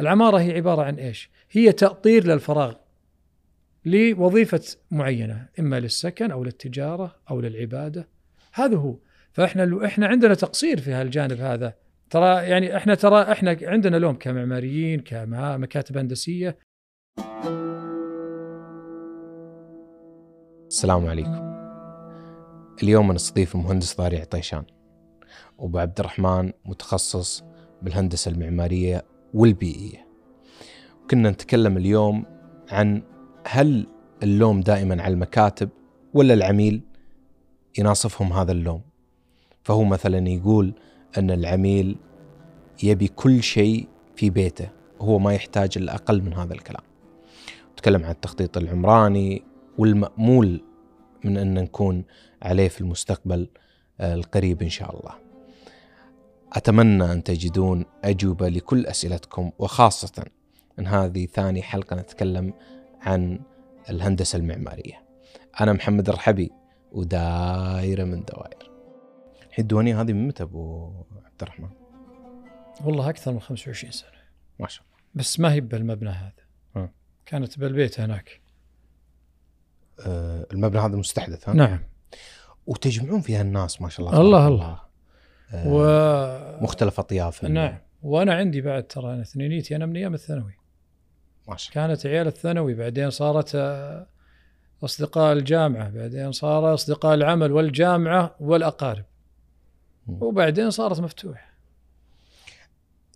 العمارة هي عبارة عن إيش؟ هي تأطير للفراغ لوظيفة معينة إما للسكن أو للتجارة أو للعبادة. هذا هو. فإحنا إحنا عندنا تقصير في هالجانب هذا. ترى يعني إحنا ترى إحنا عندنا لوم كمعماريين كمكاتب هندسية. السلام عليكم. اليوم نستضيف المهندس ضاري عطيشان وابو عبد الرحمن متخصص بالهندسة المعمارية والبيئية. كنا نتكلم اليوم عن هل اللوم دائما على المكاتب ولا العميل يناصفهم هذا اللوم. فهو مثلا يقول أن العميل يبي كل شيء في بيته هو ما يحتاج إلا أقل من هذا الكلام. تكلم عن التخطيط العمراني والمأمول من أن نكون عليه في المستقبل آه، القريب إن شاء الله. أتمنى أن تجدون أجوبة لكل أسئلتكم وخاصة إن هذه ثاني حلقة نتكلم عن الهندسة المعمارية أنا محمد الرحبي ودايرة من دوائر الديوانيه هذه من متى أبو عبد الرحمن؟ والله أكثر من 25 سنة ما شاء الله بس ما هي بالمبنى هذا ها. كانت بالبيت هناك آه المبنى هذا مستحدث ها؟ نعم وتجمعون فيها الناس ما شاء الله الله الله. و مختلف اطياف نعم. وأنا عندي بعد ترى أنا ثنينيتي أنا من أيام الثانوي. ما شاء كانت عيال الثانوي بعدين صارت آه، أصدقاء الجامعة بعدين صار أصدقاء العمل والجامعة والأقارب. مم. وبعدين صارت مفتوحه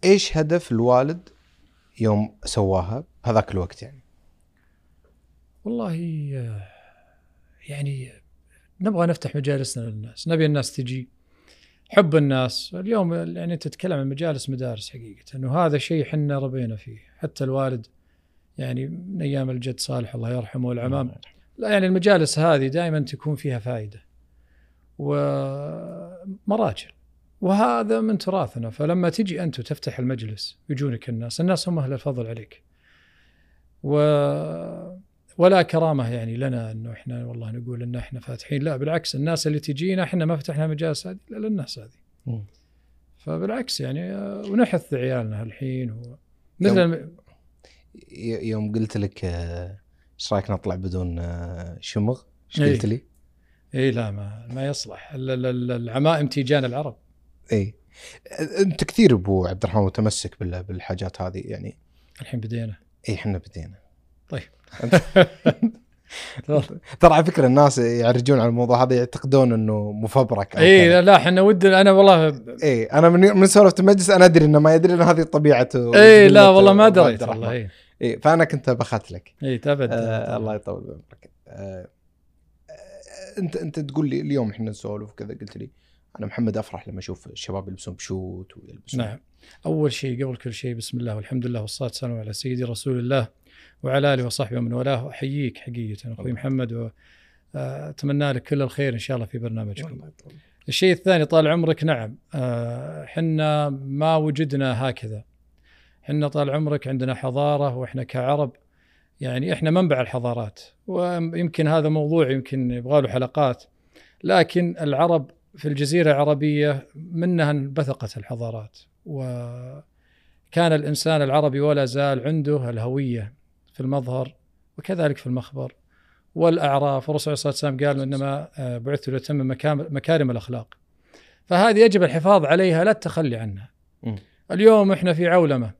إيش هدف الوالد يوم سواها بهذاك الوقت يعني؟ والله آه، يعني نبغى نفتح مجالسنا للناس. نبي الناس تجي. حب الناس. اليوم يعني أنت تتكلم عن مجالس مدارس حقيقة إنه هذا شيء حنا ربينا فيه. حتى الوالد يعني من أيام الجد صالح الله يرحمه والعمام لا يعني المجالس هذه دائما تكون فيها فائده ومراجع وهذا من تراثنا. فلما تجي أنت وتفتح المجلس يجونك الناس الناس هم أهل الفضل عليك. و ولا كرامة يعني لنا إنه إحنا والله نقول إن إحنا فاتحين لا بالعكس الناس اللي تجينا إحنا ما فتحنا مجالس هذه إلا للناس هذه. فبالعكس يعني آه، ونحث عيالنا الحين و... مثل يوم- يوم قلت لك آه، إيش رأيك نطلع بدون آه، شمغ؟ إيش إيه. قلت لي؟ اي لا ما ما يصلح ال- ال- ال- العمائم تيجان العرب اي أنت كثير أبو عبد الرحمن متمسك بال- بالحاجات هذه يعني الحين بدينا اي إحنا بدينا طيب. ترى على فكرة الناس يعرجون على الموضوع هذا يعتقدون إنه مفبرك اي. لا لا إحنا ودنا أنا والله اي أنا من من سولفه المجلس أنا أدري إنه ما يدري ان هذه طبيعته اي لا والله ما دريت. والله اي اي فأنا كنت بخت لك. اي تبد آه الله يطول بعمرك. آه، انت أنت تقول لي اليوم إحنا نسولف وكذا قلت لي أنا محمد أفرح لما أشوف الشباب يلبسون بشوت ويلبسون. نعم. أول شيء قبل كل شيء بسم الله والحمد لله والصلاة والسلام على سيدي رسول الله. وعلى آله وصحبه ومن والاه. أحييك حقيقة أخوي. محمد وأتمنى لك كل الخير إن شاء الله في برنامجكم. الشيء الثاني طال عمرك نعم. آه، حنا ما وجدنا هكذا. حنا طال عمرك عندنا حضارة وإحنا كعرب يعني إحنا منبع الحضارات. ويمكن هذا موضوع يمكن يبغى له حلقات. لكن العرب في الجزيرة العربية منها انبثقت الحضارات. وكان الإنسان العربي ولا زال عنده الهوية في المظهر وكذلك في المخبر. والأعراف والرسول صلى الله عليه وسلم قال إنما آه، بعثت لاتمم مكارم الأخلاق. فهذه يجب الحفاظ عليها لا التخلي عنها. مم. اليوم إحنا في عولمة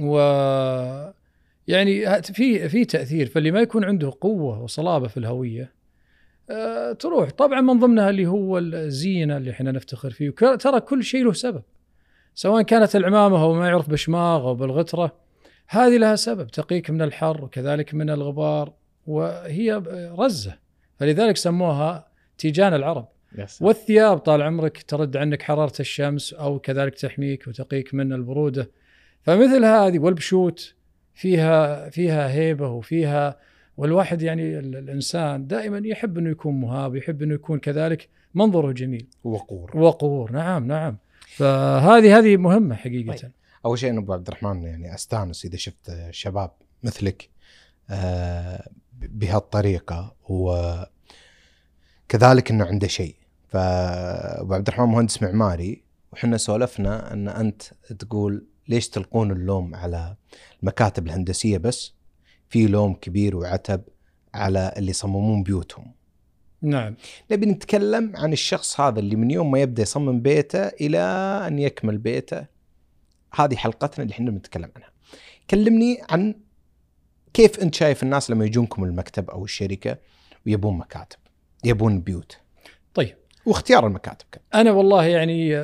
و يعني في في تأثير فاللي ما يكون عنده قوة وصلابة في الهوية آه، تروح. طبعا من ضمنها اللي هو الزينة اللي إحنا نفتخر فيه ترى كل شيء له سبب. سواء كانت العمامة أو ما يعرف بشماغ أو بالغترة هذه لها سبب تقيك من الحر وكذلك من الغبار وهي رزة. فلذلك سموها تيجان العرب. يا سلام. والثياب طال عمرك ترد عنك حرارة الشمس أو كذلك تحميك وتقيك من البرودة. فمثل هذه والبشوت فيها فيها هيبة وفيها والواحد يعني ال- الإنسان دائما يحب إنه يكون مهاب يحب إنه يكون كذلك منظره جميل. وقور. وقور. نعم نعم. فهذه هذه مهمة حقيقة. طيب. أول شيء أبو عبد الرحمن يعني أستانس إذا شفت شباب مثلك آه بهالطريقة وكذلك إنه عنده شيء. فأبو عبد الرحمن مهندس معماري وحنا سولفنا إن أنت تقول ليش تلقون اللوم على المكاتب الهندسية بس في لوم كبير وعتب على اللي يصممون بيوتهم. نعم. نبي نتكلم عن الشخص هذا اللي من يوم ما يبدأ يصمم بيته إلى أن يكمل بيته هذه حلقتنا اللي إحنا بنتكلم عنها كلمني عن كيف أنت شايف الناس لما يجونكم المكتب أو الشركة ويبون مكاتب يبون بيوت طيب واختيار المكاتب كان. أنا والله يعني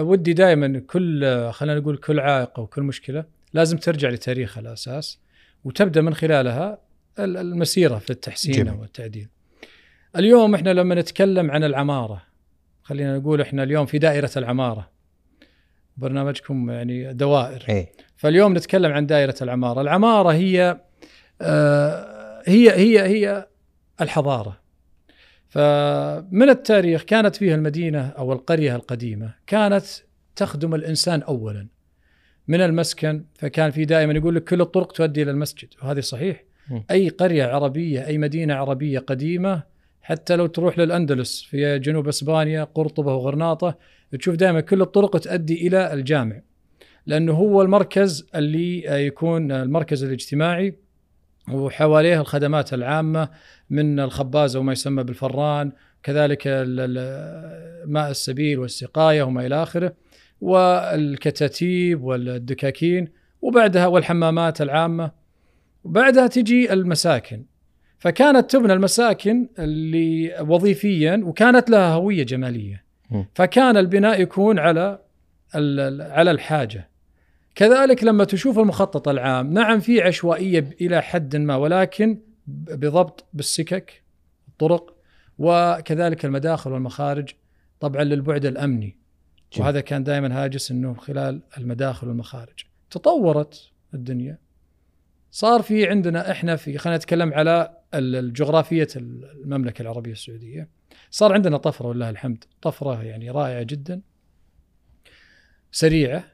ودي دائما كل خلينا نقول كل عائق أو كل مشكلة لازم ترجع لتاريخها الأساس وتبدأ من خلالها ال- المسيرة في التحسين جميل. أو التعديل. اليوم إحنا لما نتكلم عن العمارة خلينا نقول إحنا اليوم في دائرة العمارة. برنامجكم يعني دوائر. إيه فاليوم نتكلم عن دائرة العمارة، العمارة هي آه، هي هي هي الحضارة. فمن التاريخ كانت فيها المدينة أو القرية القديمة كانت تخدم الإنسان أولا من المسكن فكان في دائما يقول لك كل الطرق تؤدي إلى المسجد وهذه صحيح م. أي قرية عربية أي مدينة عربية قديمة حتى لو تروح للأندلس في جنوب إسبانيا قرطبة وغرناطة تشوف دائما كل الطرق تؤدي إلى الجامع لأنه هو المركز اللي يكون المركز الاجتماعي وحواليه الخدمات العامة من الخبازه وما يسمى بالفران كذلك ماء السبيل والسقاية وما إلى آخره والكتاتيب والدكاكين وبعدها والحمامات العامة وبعدها تجي المساكن فكانت تبنى المساكن اللي وظيفيا وكانت لها هوية جمالية. فكان البناء يكون على على الحاجة. كذلك لما تشوف المخطط العام نعم في عشوائية إلى حد ما ولكن بضبط بالسكك الطرق وكذلك المداخل والمخارج طبعا للبعد الأمني. جميل. وهذا كان دائما هاجس إنه خلال المداخل والمخارج. تطورت الدنيا. صار في عندنا إحنا في خلينا نتكلم على ال- الجغرافية المملكة العربية السعودية. صار عندنا طفرة ولله الحمد. طفرة يعني رائعة جدا. سريعة.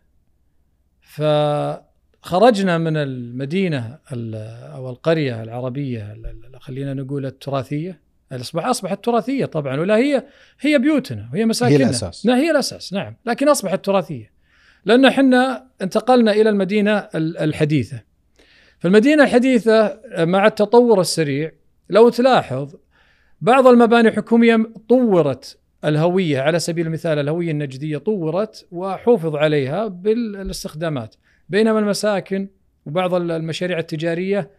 فخرجنا من المدينة ال- أو القرية العربية ال- ال- خلينا نقول التراثية. اصبح أصبحت تراثية طبعا ولا هي هي بيوتنا وهي مساكننا. الأساس. لا هي الأساس نعم. لكن أصبحت تراثية. لأن إحنا انتقلنا إلى المدينة ال- الحديثة. فالمدينة الحديثه مع التطور السريع لو تلاحظ بعض المباني الحكومية طورت الهوية على سبيل المثال الهوية النجدية طورت وحوفظ عليها بالاستخدامات بينما المساكن وبعض المشاريع التجارية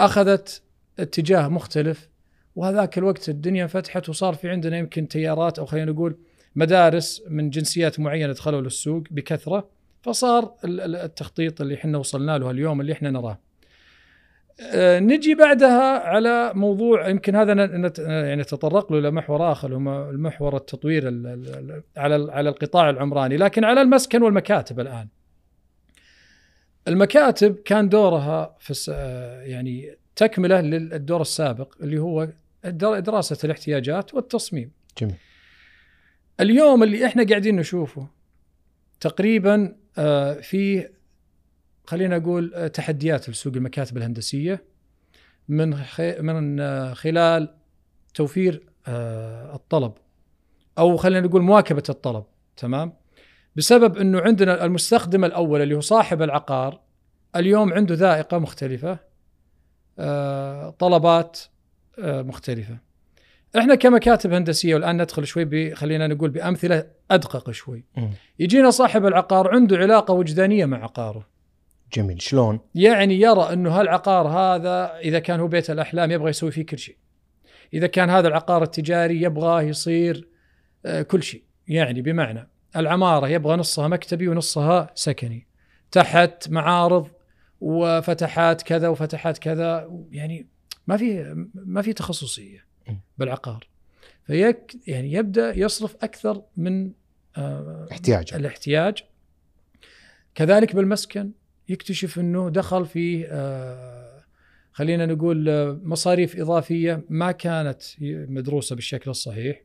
أخذت اتجاه مختلف وهذاك الوقت الدنيا فتحت وصار في عندنا يمكن تيارات أو خلينا نقول مدارس من جنسيات معينة دخلوا للسوق بكثرة فصار ال- ال- التخطيط اللي إحنا وصلنا له اليوم اللي إحنا نراه. آه، نجي بعدها على موضوع يمكن هذا يعني نتطرق له لمحور آخر هو المحور التطوير ال- ال- ال- على على القطاع العمراني لكن على المسكن والمكاتب الآن. المكاتب كان دورها في آه، يعني تكملة للدور السابق اللي هو در- دراسة الاحتياجات والتصميم. جميل اليوم اللي إحنا قاعدين نشوفه تقريبا آه، في خلينا نقول آه، تحديات لسوق المكاتب الهندسية من من آه، خلال توفير آه، الطلب أو خلينا نقول مواكبة الطلب تمام؟ بسبب إنه عندنا المستخدم الأول اللي هو صاحب العقار اليوم عنده ذائقة مختلفة طلبات مختلفة. إحنا كمكاتب هندسية والآن ندخل شوي خلينا نقول بأمثلة أدقق شوي. يجينا صاحب العقار عنده علاقة وجدانية مع عقاره. جميل. شلون؟ يعني يرى أنه هالعقار هذا إذا كان هو بيت الأحلام يبغى يسوي فيه كل شيء. إذا كان هذا العقار التجاري يبغاه يصير آه، كل شيء. يعني بمعنى العمارة يبغى نصها مكتبي ونصها سكني. تحت معارض وفتحات كذا وفتحات كذا. يعني ما في ما في تخصصية بالعقار. فيك يعني يبدأ يصرف أكثر من آه، احتياج الاحتياج. كذلك بالمسكن. يكتشف إنه دخل في آه، خلينا نقول آه، مصاريف إضافية ما كانت مدروسة بالشكل الصحيح.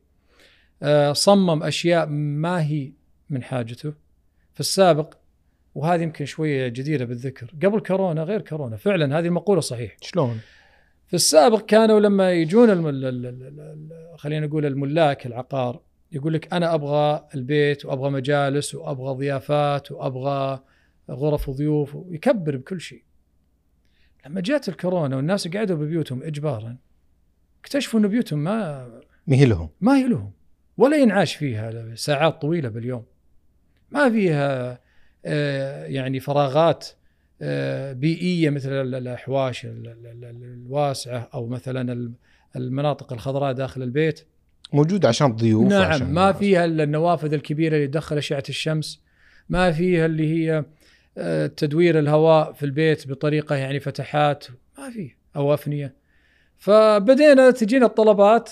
آه، صمم أشياء ما هي من حاجته. في السابق وهذه يمكن شوية جديرة بالذكر قبل كورونا غير كورونا فعلا هذه المقولة صحيح. شلون؟ في السابق كانوا لما يجون الم... ال- ال- ال- ال- خلينا نقول الملاك العقار يقول لك أنا أبغى البيت وأبغى مجالس وأبغى ضيافات وأبغى غرف وضيوف ويكبر بكل شيء. لما جات الكورونا والناس قعدوا ببيوتهم اجبارا اكتشفوا ان بيوتهم ما ما هي لهم. ما هي لهم. ولا ينعاش فيها ساعات طويلة باليوم. ما فيها آه، يعني فراغات آه، بيئية مثل ال- الأحواش ال- ال- ال- الواسعة أو مثلا الم- المناطق الخضراء داخل البيت. موجود عشان الضيوف نعم وعشان ما. فيها النوافذ الكبيرة اللي تدخل أشعة الشمس. ما فيها اللي هي تدوير الهواء في البيت بطريقة يعني فتحات ما في أو افنيه فبدينا تجينا الطلبات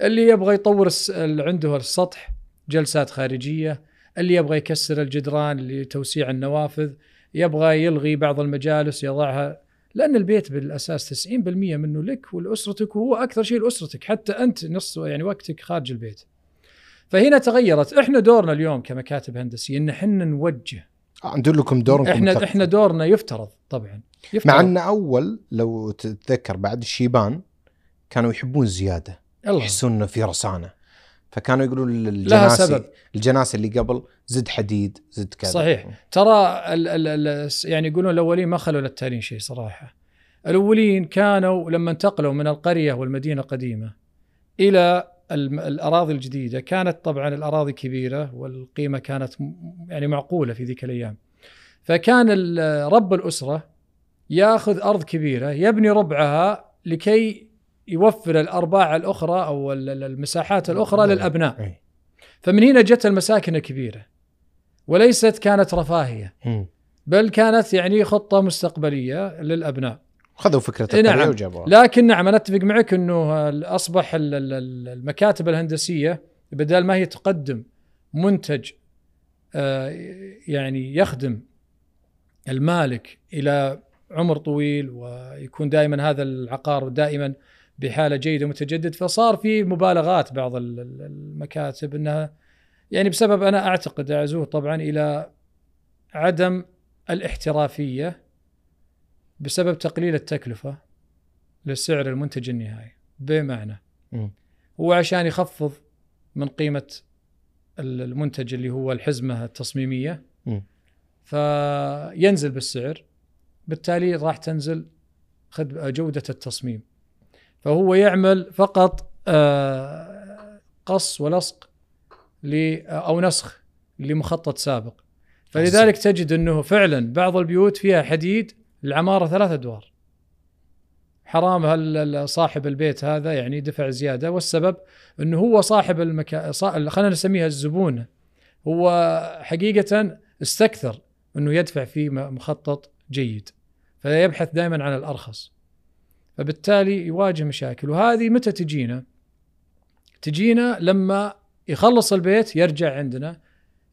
اللي يبغى يطور عنده السطح جلسات خارجية اللي يبغى يكسر الجدران لتوسيع النوافذ يبغى يلغي بعض المجالس يضعها لأن البيت بالأساس 90% منه لك ولاسرتك وهو أكثر شيء لأسرتك حتى أنت نص يعني وقتك خارج البيت. فهنا تغيرت إحنا دورنا اليوم كمكاتب هندسية إن إحنا نوجه أنتم لكم دور إحنا تخ- إحنا دورنا يفترض طبعا يفترض. مع أن أول لو تتذكر بعد الشيبان كانوا يحبون زيادة الله. يحسون إنه في رصانه فكانوا يقولون للجناسي سبب. الجناسي اللي قبل زد حديد زد كذا. صحيح. ترى ال ال ال يعني يقولون الأولين ما خلوا للتالين شيء صراحة. الأولين كانوا لما انتقلوا من القرية والمدينة القديمة إلى الأراضي الجديدة كانت طبعا الأراضي كبيرة والقيمة كانت يعني معقولة في ذيك الأيام. فكان رب الأسرة يأخذ أرض كبيرة يبني ربعها لكي يوفر الأرباع الأخرى أو ال- ال- المساحات الأخرى للأبناء. فمن هنا جت المساكن الكبيرة. وليست كانت رفاهية. بل كانت يعني خطة مستقبلية للأبناء خذوا فكرة إيه نعم. القريه وجابوها لكن نعم أنا أتفق معك إنه أصبح ال- ال- ال- المكاتب الهندسية بدل ما هي تقدم منتج آه، يعني يخدم المالك إلى عمر طويل ويكون دائما هذا العقار دائما بحالة جيدة متجدد فصار في مبالغات بعض ال- ال- المكاتب إنها يعني بسبب أنا أعتقد أعزوه طبعا إلى عدم الاحترافية بسبب تقليل التكلفة لسعر المنتج النهائي بمعنى. هو عشان يخفض من قيمة ال- المنتج اللي هو الحزمة التصميمية مم. فينزل بالسعر بالتالي راح تنزل خد جودة التصميم فهو يعمل فقط آه، قص ولصق أو نسخ لمخطط سابق فلذلك تجد إنه فعلا بعض البيوت فيها حديد العمارة ثلاث أدوار. حرام صاحب البيت هذا يعني دفع زيادة والسبب إنه هو صاحب المكان خلينا نسميها الزبون هو حقيقة استكثر إنه يدفع في مخطط جيد فيبحث دائما عن الأرخص. فبالتالي يواجه مشاكل. وهذه متى تجينا؟ تجينا لما يخلص البيت يرجع عندنا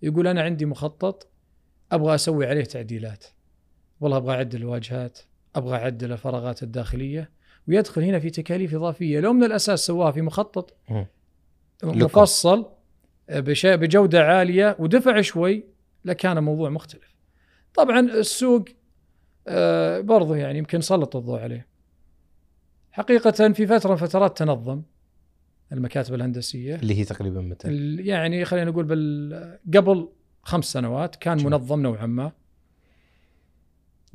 يقول أنا عندي مخطط أبغى أسوي عليه تعديلات. والله أبغى أعدل الواجهات أبغى أعدل الفراغات الداخلية ويدخل هنا في تكاليف إضافية لو من الأساس سواها في مخطط. مفصل بجودة عالية ودفع شوي لكان موضوع مختلف. طبعا السوق آه، برضه يعني يمكن سلط الضوء عليه. حقيقة في فترة من فترات تنظم المكاتب الهندسية اللي هي تقريبا متى يعني خلينا نقول بال قبل خمس سنوات كان جميل. منظم نوعا ما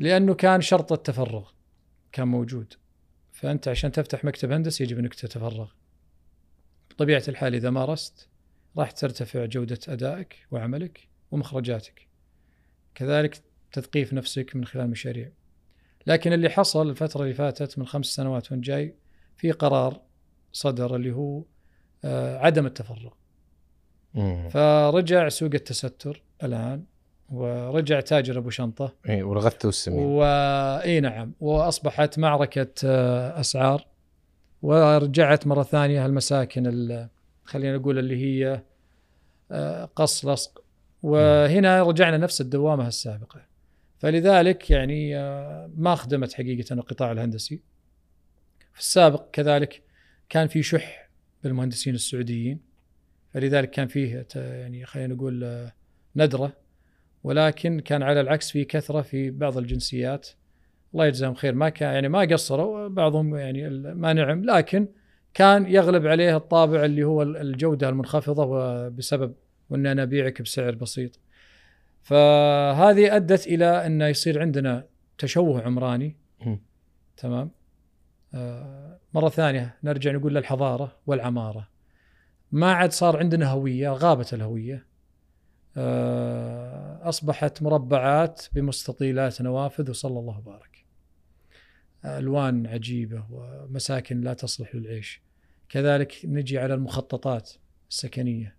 لأنه كان شرط التفرغ كان موجود. فأنت عشان تفتح مكتب هندسي يجب أنك تتفرغ. بطبيعة الحال إذا مارست راح ترتفع جودة أدائك وعملك ومخرجاتك. كذلك تثقيف نفسك من خلال مشاريع لكن اللي حصل الفترة اللي فاتت من خمس سنوات وأنت جاي في قرار صدر اللي هو آه، عدم التفرغ. فرجع سوق التستر الآن. ورجع تاجر أبو شنطة. اي والغث والسمين واي نعم. وأصبحت معركة آه، أسعار ورجعت مرة ثانية المساكن ال- خلينا نقول اللي هي آه، قص لصق. وهنا رجعنا نفس الدوامة السابقة. فلذلك يعني آه، ما خدمت حقيقة القطاع الهندسي. في السابق كذلك كان في شح بالمهندسين السعوديين. فلذلك كان فيه يعني خلينا نقول ندرة. ولكن كان على العكس في كثرة في بعض الجنسيات. الله يجزاهم خير. ما كان يعني ما قصروا بعضهم يعني ما نعم لكن كان يغلب عليه الطابع اللي هو ال- الجودة المنخفضة وبسبب وان أنا أبيعك بسعر بسيط. فهذه أدت إلى انه يصير عندنا تشوه عمراني. تمام؟ آه مرة ثانية نرجع نقول للحضارة والعمارة. ما عاد صار عندنا هوية غابت الهوية. آه أصبحت مربعات بمستطيلات نوافذ وصلى الله وبارك. ألوان عجيبة ومساكن لا تصلح للعيش. كذلك نجي على المخططات السكنية.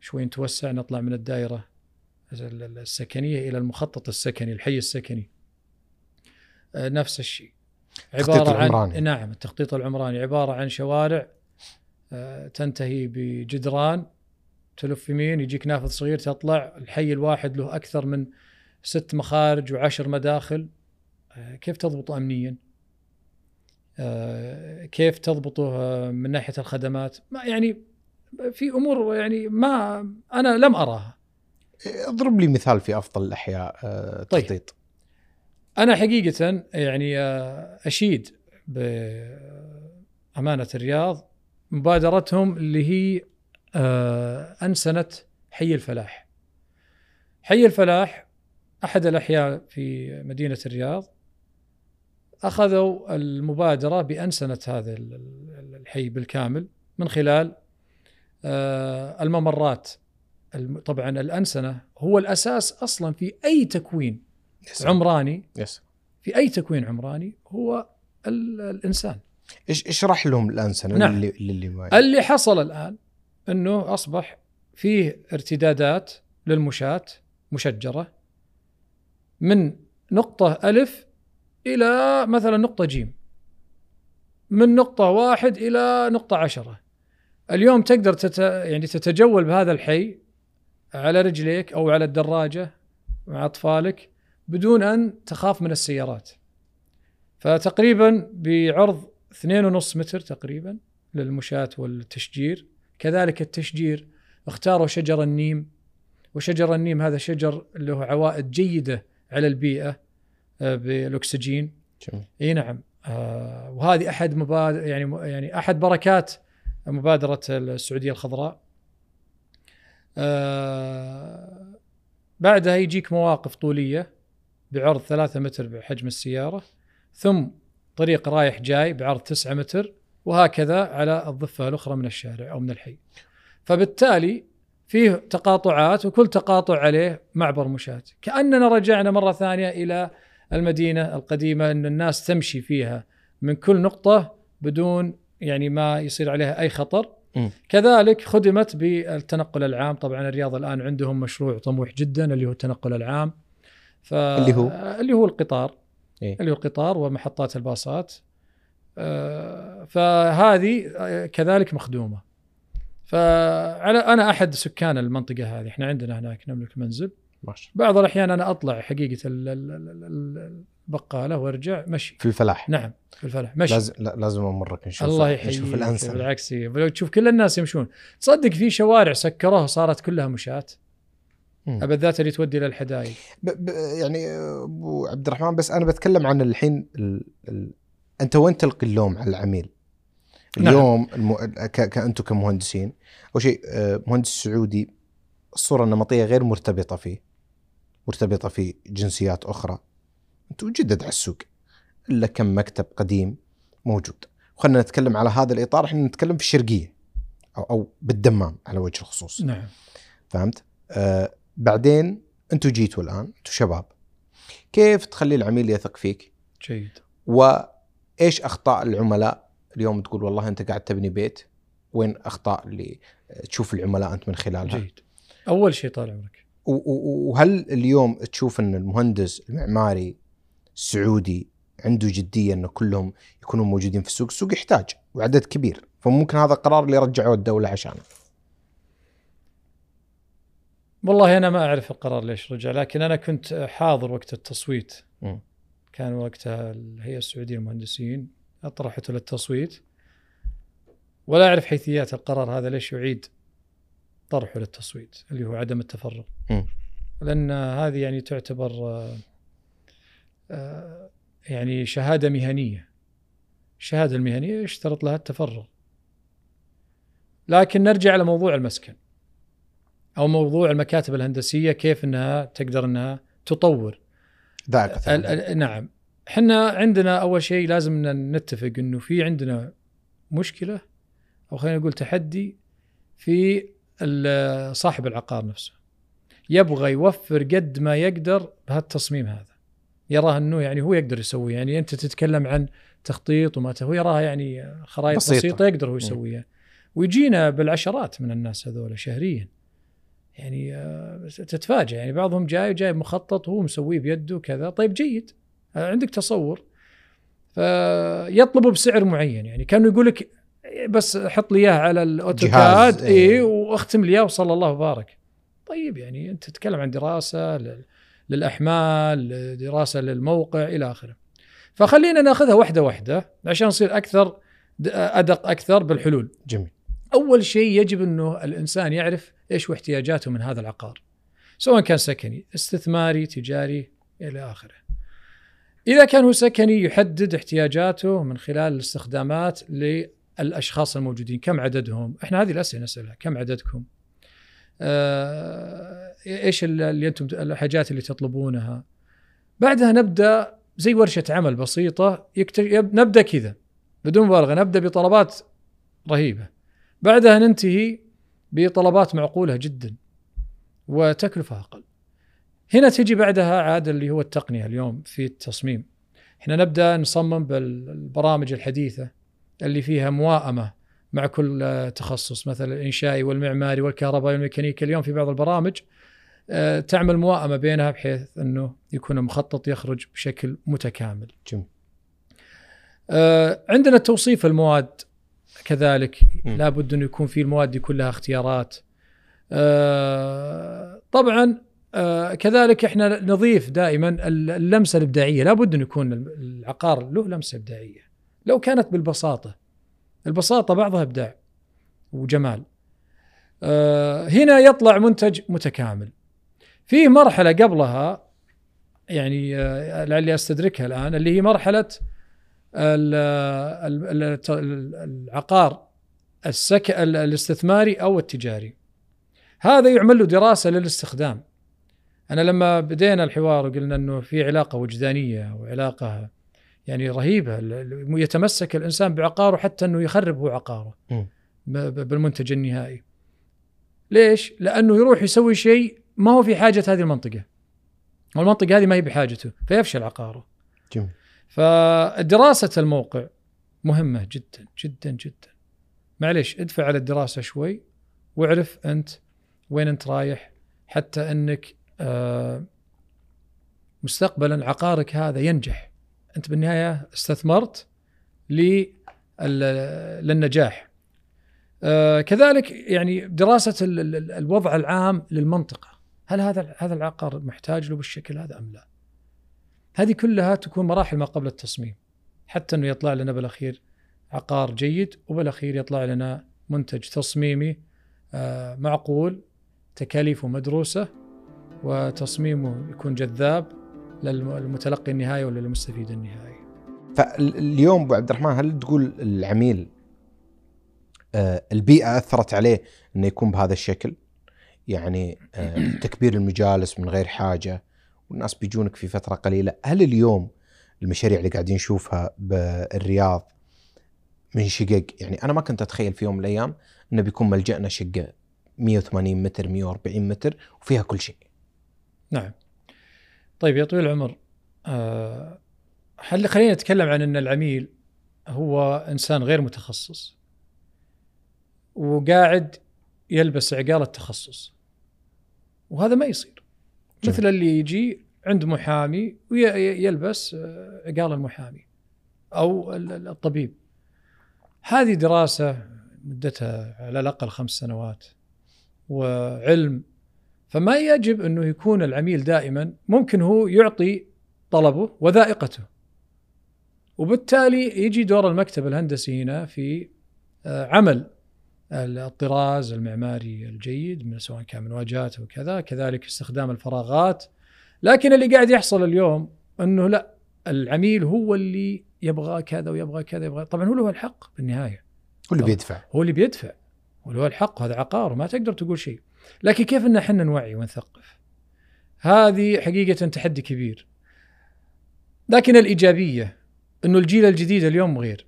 شوي نتوسع نطلع من الدائرة السكنية إلى المخطط السكني الحي السكني. آه، نفس الشيء. عبارة عن العمراني. نعم التخطيط العمراني. عبارة عن شوارع آه، تنتهي بجدران تلف يمين يجيك نافذ صغير تطلع الحي الواحد له أكثر من ست مخارج وعشر مداخل آه، كيف تضبطه امنيا؟ آه، كيف تضبطه آه، من ناحية الخدمات؟ ما يعني في أمور يعني ما أنا لم أراها. اضرب لي مثال في أفضل الأحياء طيب. تخطيط أنا حقيقة يعني أشيد بأمانة الرياض مبادرتهم اللي هي آه، انسنه حي الفلاح. حي الفلاح أحد الأحياء في مدينة الرياض أخذوا المبادرة بانسنه هذا ال- ال- الحي بالكامل من خلال آه، الممرات الم- طبعا الأنسنة هو الأساس أصلا في أي تكوين yes. عمراني yes في أي تكوين عمراني هو ال- الإنسان إيش اشرح لهم الأنسنة نعم. اللي اللي ما اللي حصل الآن أنه أصبح فيه ارتدادات للمشاة مشجرة من نقطة ألف إلى مثلا نقطة جيم من نقطة واحد إلى نقطة عشرة. اليوم تقدر تت... يعني تتجول بهذا الحي على رجليك أو على الدراجة مع أطفالك بدون أن تخاف من السيارات. فتقريبا بعرض 2.5 متر تقريبا للمشاة والتشجير. كذلك التشجير. اختاروا شجر النيم وشجر النيم هذا شجر له عوائد جيدة على البيئة آه، بالأكسجين. جميل. إي نعم. آه وهذه أحد مبادر يعني يعني أحد بركات مبادرة السعودية الخضراء. آه بعدها يجيك مواقف طولية بعرض ثلاثة متر بحجم السيارة ثم طريق رايح جاي بعرض تسعة متر وهكذا على الضفة الأخرى من الشارع أو من الحي. فبالتالي فيه تقاطعات وكل تقاطع عليه معبر مشاة. كأننا رجعنا مرة ثانية إلى المدينة القديمة إن الناس تمشي فيها من كل نقطة بدون يعني ما يصير عليها أي خطر. كذلك خدمت بالتنقل العام. طبعا الرياض الآن عندهم مشروع طموح جدا اللي هو التنقل العام. ف... اللي هو؟ اللي هو القطار. إيه؟ اللي هو القطار ومحطات الباصات. فهذه آه، كذلك مخدومة. فعلى أنا أحد سكان المنطقة هذه. إحنا عندنا هناك نملك منزل. ما شاء بعض الأحيان أنا أطلع حقيقة ال- ال- ال- ال- البقالة وأرجع مشي. في الفلاح. نعم في الفلاح. مشي. لازم لا- لازم أمرك نشوف الله. يحييك. نشوف الانسنه بالعكس لو تشوف كل الناس يمشون. تصدق في شوارع سكروها صارت كلها مشاة. بالذات اللي تودي للحدائق. يعني أبو عبد الرحمن بس أنا بتكلم عن الحين ال... ال... أنت وين تلقي اللوم على العميل؟ نعم. اليوم الم... ك... كانتم كمهندسين أول شيء آه، مهندس سعودي الصورة النمطية غير مرتبطة فيه مرتبطة في جنسيات أخرى أنتم جدد على السوق إلا كم مكتب قديم موجود خلينا نتكلم على هذا الإطار إحنا نتكلم في الشرقية أو أو بالدمام على وجه الخصوص نعم فهمت؟ آه بعدين أنتم جيتوا الآن أنتم شباب كيف تخلي العميل يثق فيك؟ جيد وايش أخطاء العملاء اليوم تقول والله أنت قاعد تبني بيت وين أخطاء اللي تشوف العملاء أنت من خلالها؟ جيد أول شيء طال عمرك وهل اليوم تشوف إن المهندس المعماري السعودي عنده جدية انه كلهم يكونون موجودين في السوق، السوق يحتاج وعدد كبير، فممكن هذا القرار اللي رجعوه الدولة عشانه. والله أنا ما أعرف القرار ليش رجع لكن أنا كنت حاضر وقت التصويت مم. كان وقتها الهيئه السعودية للمهندسين أطرحته للتصويت. ولا أعرف حيثيات القرار هذا ليش يعيد طرحه للتصويت اللي هو عدم التفرغ. مم. لأن هذه يعني تعتبر آه، آه، يعني شهادة مهنية. الشهادة المهنية يشترط لها التفرغ. لكن نرجع لموضوع المسكن أو موضوع المكاتب الهندسية كيف إنها تقدر إنها تطور. نعم. إحنا عندنا أول شيء لازم نتفق إنه في عندنا مشكلة أو خلينا نقول تحدي في صاحب العقار نفسه. يبغى يوفر قد ما يقدر بهالتصميم هذا. يراه إنه يعني هو يقدر يسوي يعني أنت تتكلم عن تخطيط وما هو يراها يعني خرائط. بسيطة, بسيطة يقدر هو يسويها. ويجينا بالعشرات من الناس هذول شهريا. يعني آه، تتفاجئ يعني بعضهم جاي جاي مخطط هو مسويه بيده كذا طيب جيد آه، عندك تصور. فيطلبوا بسعر معين يعني كانوا يقول لك بس حط لي إياه على الاوتوكاد جهاز، إيه. اي واختم لي إياه وصلى الله وبارك. طيب يعني أنت تتكلم عن دراسة لل- للأحمال دراسة للموقع إلى آخره. فخلينا ناخذها واحدة واحدة عشان نصير أكثر أدق أكثر بالحلول. جميل. أول شيء يجب إنه الإنسان يعرف إيش احتياجاته من هذا العقار؟ سواء كان سكني استثماري تجاري إلى آخره. إذا كان هو سكني يحدد احتياجاته من خلال الاستخدامات للأشخاص الموجودين. كم عددهم؟ إحنا هذه الأسئلة نسألها. كم عددكم؟ آه، إيش ال- اللي أنتم الحاجات اللي تطلبونها؟ بعدها نبدأ زي ورشة عمل بسيطة يكت... يب- نبدأ كذا بدون مبالغة نبدأ بطلبات رهيبة. بعدها ننتهي بطلبات معقولة جدا وتكلفة أقل. هنا تجي بعدها عاد اللي هو التقنية اليوم في التصميم. إحنا نبدأ نصمم بالبرامج الحديثة اللي فيها موائمة مع كل تخصص مثلا الإنشائي والمعماري والكهربائي والميكانيكي اليوم في بعض البرامج آه، تعمل موائمة بينها بحيث إنه يكون المخطط يخرج بشكل متكامل. جميل آه، عندنا توصيف المواد كذلك. لابد انه يكون في المواد دي كلها اختيارات. آه، طبعا آه، كذلك إحنا نضيف دائما اللمسة الإبداعية. لابد انه يكون العقار له لمسة إبداعية. لو كانت بالبساطة. البساطة بعضها إبداع وجمال. آه، هنا يطلع منتج متكامل. في مرحلة قبلها يعني آه، لعلي أستدركها الآن اللي هي مرحلة العقار السك ال- الاستثماري أو التجاري. هذا يعمل له دراسة للاستخدام. أنا لما بدينا الحوار وقلنا إنه في علاقة وجدانية وعلاقة يعني رهيبة يتمسك الإنسان بعقاره حتى إنه يخرب هو عقاره ب- بالمنتج النهائي. ليش؟ لأنه يروح يسوي شيء ما هو في حاجة هذه المنطقة. والمنطقة هذه ما هي بحاجته فيفشل عقاره. جميل. فدراسة الموقع مهمة جدا جدا جدا. معليش ادفع على الدراسة شوي واعرف أنت وين أنت رايح حتى أنك آه، مستقبلا عقارك هذا ينجح. أنت بالنهاية استثمرت لل- للنجاح. آه، كذلك يعني ال- الوضع العام للمنطقة. هل هذا هذا العقار محتاج له بالشكل هذا أم لا؟ هذه كلها تكون مراحل ما قبل التصميم حتى إنه يطلع لنا بالأخير عقار جيد وبالأخير يطلع لنا منتج تصميمي آه، معقول تكاليفه مدروسة وتصميمه يكون جذاب للمتلقي النهائي ولا للمستفيد النهائي. فاليوم أبو عبد الرحمن هل تقول العميل آه، البيئة أثرت عليه إنه يكون بهذا الشكل؟ يعني آه، تكبير المجالس من غير حاجة والناس بيجونك في فترة قليلة، هل اليوم المشاريع اللي قاعدين نشوفها بالرياض من شقق يعني أنا ما كنت أتخيل في يوم من الأيام إنه بيكون ملجأنا شقة 180 متر 140 متر وفيها كل شيء. نعم. طيب يا طويل العمر آه، هل خلينا نتكلم عن إن العميل هو إنسان غير متخصص وقاعد يلبس عقال التخصص وهذا ما يصير جميل. مثل اللي يجي عند محامي ويلبس آه، عقال المحامي أو ال- ال- الطبيب هذه دراسة مدتها على الأقل خمس سنوات وعلم فما يجب أنه يكون العميل دائما ممكن هو يعطي طلبه وذائقته وبالتالي يجي دور المكتب الهندسي هنا في آه، عمل الطراز المعماري الجيد من سواء كان من واجهات وكذا كذلك استخدام الفراغات. لكن اللي قاعد يحصل اليوم أنه لا العميل هو اللي يبغى كذا ويبغى كذا يبغى طبعا هو له الحق بالنهاية. هو اللي. بيدفع. هو اللي بيدفع هو الحق هذا عقار وما تقدر تقول شيء. لكن كيف إن إحنا نوعي ونثقف؟ هذه حقيقة تحدي كبير. لكن الإيجابية إنه الجيل الجديد اليوم غير.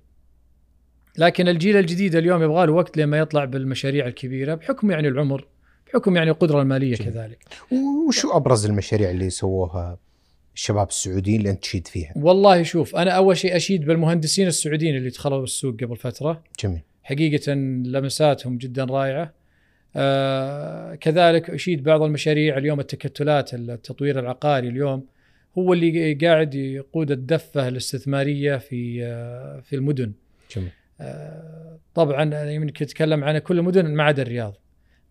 لكن الجيل الجديد اليوم يبغى له وقت لما يطلع بالمشاريع الكبيرة بحكم يعني العمر بحكم يعني القدرة المالية جميل. كذلك. وشو أبرز المشاريع اللي سووها الشباب السعوديين اللي أنت تشيد فيها؟ والله شوف أنا أول شيء أشيد بالمهندسين السعوديين اللي دخلوا السوق قبل فترة. جميل. حقيقة لمساتهم جدا رائعة. آه كذلك أشيد بعض المشاريع اليوم التكتلات التطوير العقاري اليوم هو اللي قاعد يقود الدفة الاستثمارية في آه في المدن. جميل. طبعا يمكن نتكلم عن كل المدن ما عدا الرياض.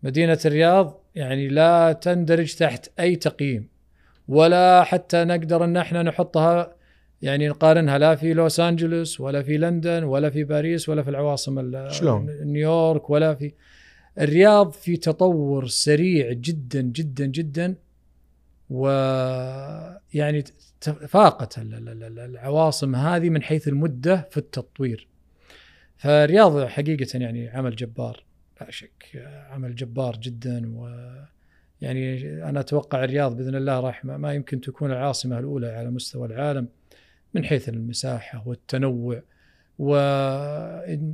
مدينة الرياض يعني لا تندرج تحت أي تقييم ولا حتى نقدر أن إحنا نحطها يعني نقارنها لا في لوس أنجلوس ولا في لندن ولا في باريس ولا في العواصم ال- شلون؟ نيويورك ولا في. الرياض في تطور سريع جدا جدا جدا ويعني فاقت ال- ال- ال- العواصم هذه من حيث المدة في التطوير. فالرياض حقيقة يعني عمل جبار لا شك عمل جبار جدا و يعني أنا أتوقع الرياض بإذن الله راح ما يمكن تكون العاصمة الأولى على مستوى العالم من حيث المساحة والتنوع و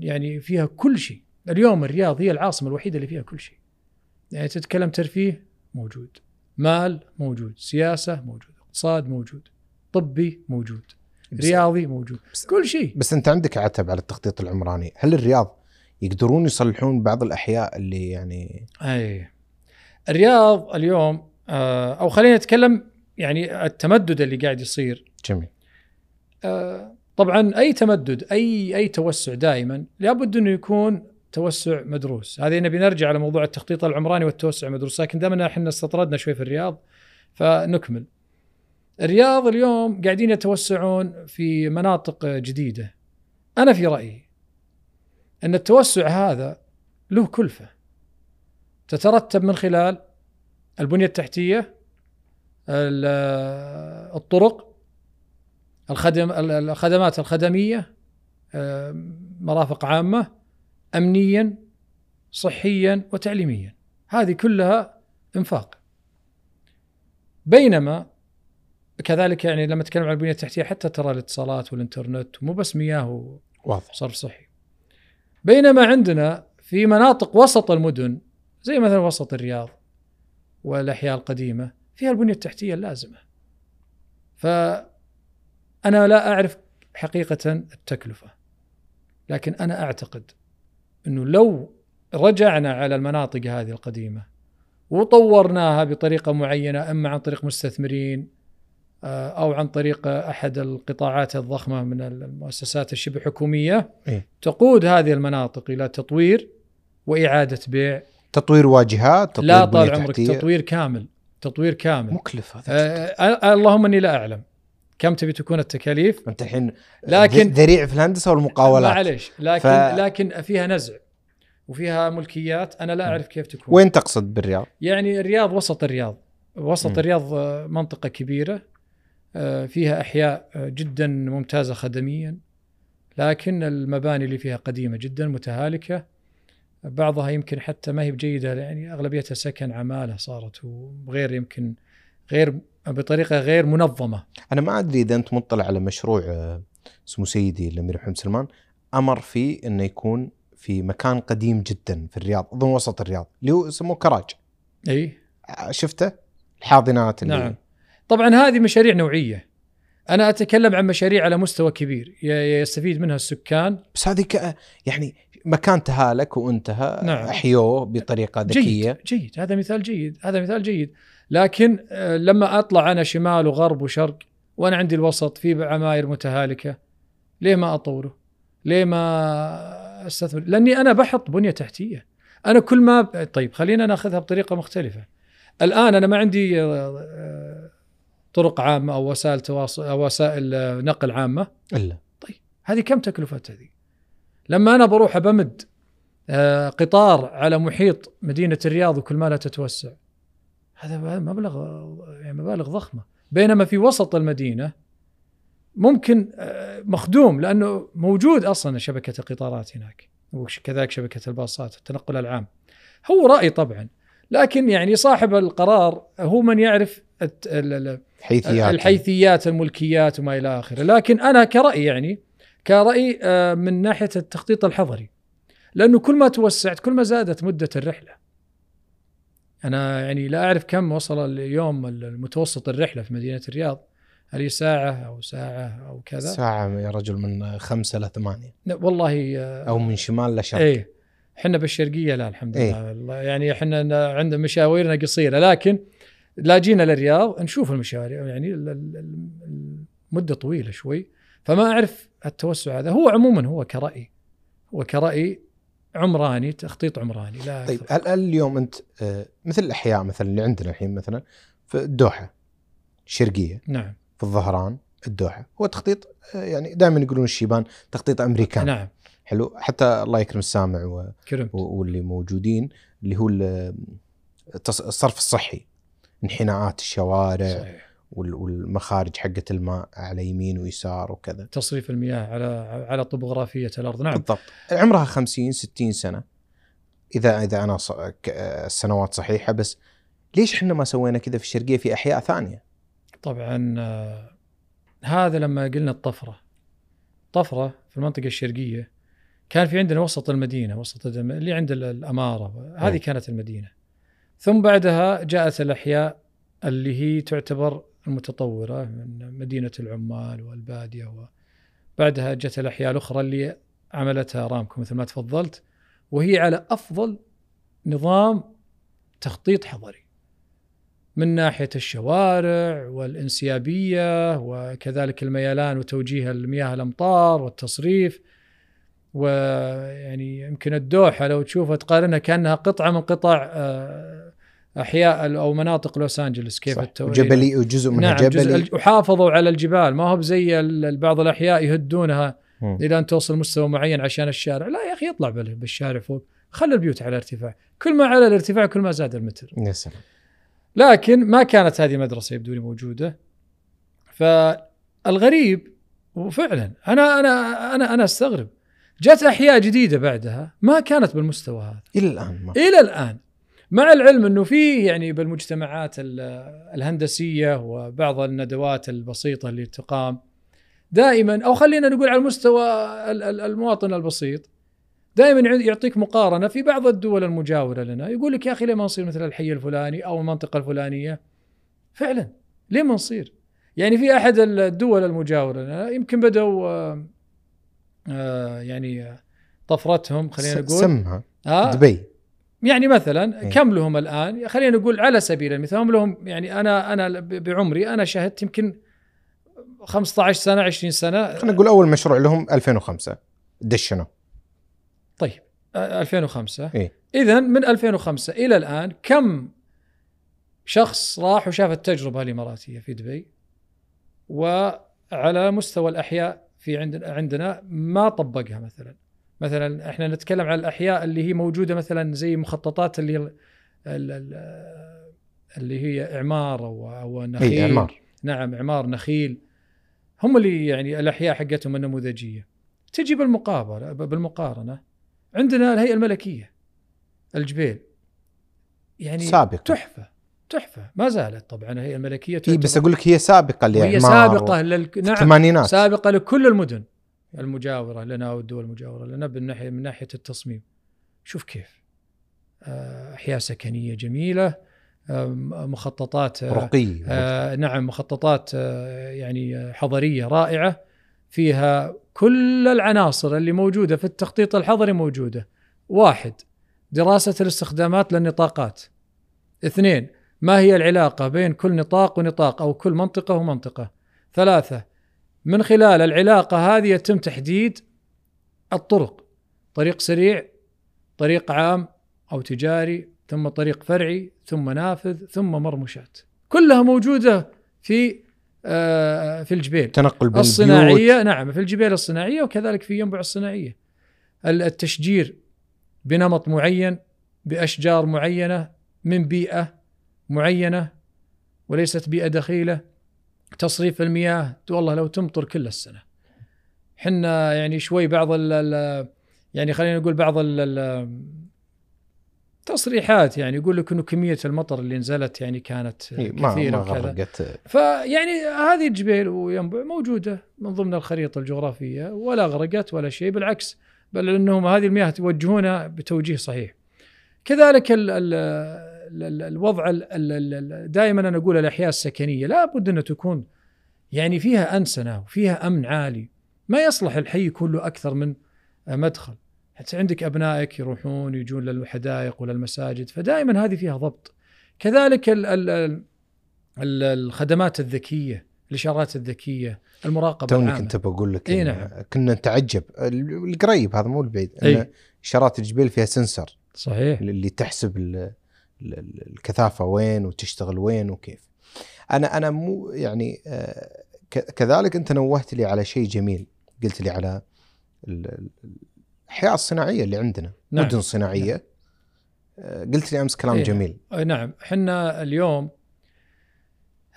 يعني فيها كل شيء. اليوم الرياض هي العاصمة الوحيدة اللي فيها كل شيء. يعني تتكلم ترفيه موجود. مال موجود. سياسة موجود. اقتصاد موجود. طبي موجود. رياضي موجود. بس- كل شيء. بس انت عندك عتب على التخطيط العمراني، هل الرياض يقدرون يصلحون بعض الأحياء اللي يعني أي. الرياض اليوم آه، أو خلينا نتكلم يعني التمدد اللي قاعد يصير. جميل. آه، طبعا أي تمدد أي أي توسع دائما لابد أنه يكون توسع مدروس. هذه نبي نرجع على موضوع التخطيط العمراني والتوسع المدروس لكن دائما إحنا استطردنا شوي في الرياض فنكمل. الرياض اليوم قاعدين يتوسعون في مناطق جديدة. أنا في رأيي أن التوسع هذا له كلفة. تترتب من خلال البنية التحتية ال- الطرق الخدم الخدمات الخدمية آه، مرافق عامة امنيا صحيا وتعليميا. هذه كلها إنفاق. بينما كذلك يعني لما نتكلم عن البنية التحتية حتى ترى الاتصالات والإنترنت مو بس مياه واضح. وصرف صحي. بينما عندنا في مناطق وسط المدن زي مثلا وسط الرياض والأحياء القديمة فيها البنية التحتية اللازمة. فأنا لا أعرف حقيقة التكلفة لكن أنا أعتقد إنه لو رجعنا على المناطق هذه القديمة وطورناها بطريقة معينة أما عن طريق مستثمرين أو عن طريق أحد القطاعات الضخمة من المؤسسات الشبه حكومية إيه؟ تقود هذه المناطق إلى تطوير وإعادة بيع تطوير واجهات تطوير لا طال عمرك تحتية. تطوير كامل تطوير كامل مكلف هذا آه اللهم إني لا أعلم كم تبي تكون التكاليف أنت الحين لكن- ذريع في الهندسة والمقاولات معلش لكن ف-. لكن فيها نزع وفيها ملكيات أنا لا أعرف كيف تكون وين تقصد بالرياض؟ يعني الرياض وسط الرياض وسط مم. الرياض آه، منطقة كبيرة آه، فيها أحياء آه، جدا ممتازة خدميا لكن المباني اللي فيها قديمة جدا متهالكة. بعضها يمكن حتى ما هي بجيدة يعني أغلبيتها سكن عمالة صارت وغير يمكن غير بطريقة غير منظمة. أنا ما أدري إذا أنت مطلع على مشروع آه، سمو سيدي الامير محمد سلمان أمر فيه إنه يكون في مكان قديم جدا في الرياض أظن وسط الرياض اللي هو يسموه كراج. أي. آه، شفته؟ الحاضنات اللي نعم. طبعا هذه مشاريع نوعية أنا أتكلم عن مشاريع على مستوى كبير يستفيد منها السكان بس هذه ك... يعني مكان تهالك وانتهى نعم. احيوه بطريقة ذكية جيد جيد هذا مثال جيد هذا مثال جيد لكن آه، لما أطلع أنا شمال وغرب وشرق وأنا عندي الوسط في عماير متهالكة ليه ما أطوره؟ ليه ما أستثمر؟ لأني أنا بحط بنية تحتية أنا كل ما. طيب خلينا ناخذها بطريقة مختلفة الآن أنا ما عندي آه، آه، طرق عامة أو وسائل تواصل أو وسائل آه، نقل عامة؟ إلا. هذه كم تكلفتها ذي؟ لما أنا بروح بمد آه، قطار على محيط مدينة الرياض وكل ما لا تتوسع هذا مبلغ يعني مبالغ ضخمة. بينما في وسط المدينة ممكن آه، مخدوم لأنه موجود أصلا شبكة القطارات هناك وكذلك شبكة الباصات التنقل العام. هو رأي طبعا لكن يعني صاحب القرار هو من يعرف الت- ال- ال- حيثيات الحيثيات الملكيات وما إلى آخره، لكن أنا كرأي يعني كرأي آه، من ناحية التخطيط الحضري. لأنه كل ما توسعت كل ما زادت مدة الرحلة. أنا يعني لا أعرف كم وصل اليوم المتوسط الرحلة في مدينة الرياض. هل هي ساعة أو ساعة أو كذا؟ ساعة يا رجل من خمسة لثمانية والله آه، أو من شمال لشرق إيه. إحنا بالشرقيه لا الحمد إيه. لله. والله يعني إحنا عندنا مشاويرنا قصيرة. لكن لا جينا للرياض نشوف المشاوير يعني ال- ال- ال- المده طويلة شوي. فما أعرف التوسع هذا. هو عموما هو كرأي. هو كرأي عمراني تخطيط عمراني لا طيب. هل اليوم أنت آه، مثل الأحياء مثلا اللي عندنا الحين مثلا في الدوحة الشرقية نعم. في الظهران الدوحة هو تخطيط آه، يعني دائما يقولون الشيبان تخطيط أمريكان. نعم. حلو. حتى الله يكرم السامع و... كرمت. واللي موجودين اللي هو التص- الصرف الصحي. انحناءات الشوارع صحيح. وال- والمخارج حقت الماء على يمين ويسار وكذا. تصريف المياه على على طبوغرافية الأرض. نعم. بالضبط. عمرها 50 60 سنة. إذا إذا أنا السنوات صحيحة بس ليش إحنا ما سوينا كذا في الشرقية في أحياء ثانية؟ طبعا هذا لما قلنا الطفرة. طفرة في المنطقة الشرقية كان في عندنا وسط المدينة وسط اللي عند ال- الأمارة. هذه مم. كانت المدينة. ثم بعدها جاءت الأحياء اللي هي تعتبر المتطورة من مدينة العمال والبادية وبعدها جت الأحياء الأخرى اللي عملتها رامكو مثل ما تفضلت وهي على أفضل نظام تخطيط حضري من ناحية الشوارع والإنسيابية وكذلك الميلان وتوجيه المياه الأمطار والتصريف ويعني يمكن الدوحة لو تشوفها تقارنها كأنها قطعة من قطع آه، أحياء أو مناطق لوس انجلوس كيف صح. التو- وجبلي وجزء منها نعم جزء جبلي. الج- وحافظوا على الجبال. ما هو بزي بعض الأحياء يهدونها. إلى أن توصل مستوى معين عشان الشارع. لا يا أخي يطلع بال- بالشارع فوق. خلي البيوت على ارتفاع. كل ما على الارتفاع كل ما زاد المتر. يا سلام. لكن ما كانت هذه مدرسة يبدو لي موجودة. فالغريب وفعلا أنا أنا أنا أنا أستغرب. جت أحياء جديدة بعدها ما كانت بالمستوى هذا. إلى الآن ما. إلى الآن. مع العلم إنه في يعني بالمجتمعات ال- الهندسية وبعض الندوات البسيطة اللي تقام دائما أو خلينا نقول على المستوى ال- ال- المواطن البسيط دائما يع- يعطيك مقارنة في بعض الدول المجاورة لنا. يقول لك يا أخي ليه ما نصير مثل الحي الفلاني أو المنطقة الفلانية؟ فعلا ليه ما نصير؟ يعني في أحد الدول المجاورة لنا يمكن بدوا آه، آه، يعني طفرتهم خلينا نقول. سمها آه. دبي. يعني مثلا إيه. كم لهم الآن؟ خلينا نقول على سبيل المثال هم لهم يعني أنا أنا بعمري أنا شهدت يمكن 15 سنة 20 سنة. خلينا نقول أول مشروع لهم 2005 دشنوا. طيب آه، 2005 إيه. اذا من 2005 إلى الآن كم شخص راح وشاف التجربة الإماراتية في دبي؟ وعلى مستوى الأحياء في عندنا عندنا ما طبقها مثلا. مثلا إحنا نتكلم عن الأحياء اللي هي موجودة مثلا زي مخططات اللي ال- ال- اللي هي إعمار أو أو نخيل. إعمار. نعم إعمار نخيل. هم اللي يعني الأحياء حقتهم النموذجيه تجي بالمقابله بالمقارنة عندنا الهيئة الملكية الجبيل يعني سابقة. تحفة تحفة. ما زالت طبعا الهيئة الملكية إي بس أقول لك هي سابقة لإعمار سابقة لل... نعم الثمانينات سابقة لكل المدن. المجاورة لنا والدول المجاورة لنا من ناحيه من ناحية التصميم شوف كيف آه، أحياء سكنية جميلة آه، مخططات آه، رقي آه نعم مخططات آه يعني حضرية رائعة فيها كل العناصر اللي موجودة في التخطيط الحضري موجودة. واحد دراسة الاستخدامات للنطاقات. اثنين ما هي العلاقة بين كل نطاق ونطاق أو كل منطقة ومنطقة. ثلاثة من خلال العلاقة هذه يتم تحديد الطرق. طريق سريع، طريق عام أو تجاري، ثم طريق فرعي، ثم نافذ، ثم مرمشات. كلها موجودة في آه، في الجبيل تنقل بين الصناعية نعم في الجبال الصناعية وكذلك في ينبع الصناعية ال- التشجير بنمط معين بأشجار معينة من بيئة معينة وليست بيئة دخيلة تصريف المياه والله لو تمطر كل السنة. حنا يعني شوي بعض ال ال يعني خلينا نقول بعض ال ال تصريحات يعني يقول لك إنه كمية المطر اللي نزلت يعني كانت كثيرة ما وكذا. فيعني هذه الجبيل وينبع موجودة من ضمن الخريطة الجغرافية ولا غرقت ولا شيء بالعكس بل إنهم هذه المياه توجهونها بتوجيه صحيح. كذلك ال ال الوضع دائما أنا أقول الأحياء السكنية لابد انها تكون يعني فيها أنسنة وفيها أمن عالي ما يصلح الحي كله أكثر من مدخل حتى عندك أبنائك يروحون يجون للحدائق وللمساجد فدائما هذه فيها ضبط كذلك ال ال ال الخدمات الذكية الإشارات الذكية المراقبة توني. كنت بقول لك إي إن نعم. كنا نتعجب القريب هذا مو البعيد إي. ان إشارات الجبيل فيها سنسر صحيح اللي تحسب الكثافة وين وتشتغل وين وكيف. أنا أنا مو يعني آه، كذلك أنت نوهت لي على شيء جميل. قلت لي على ال- ال- الاحياء الصناعية اللي عندنا نعم. مدن صناعية. آه، قلت لي أمس كلام إيه. جميل. نعم. إحنا اليوم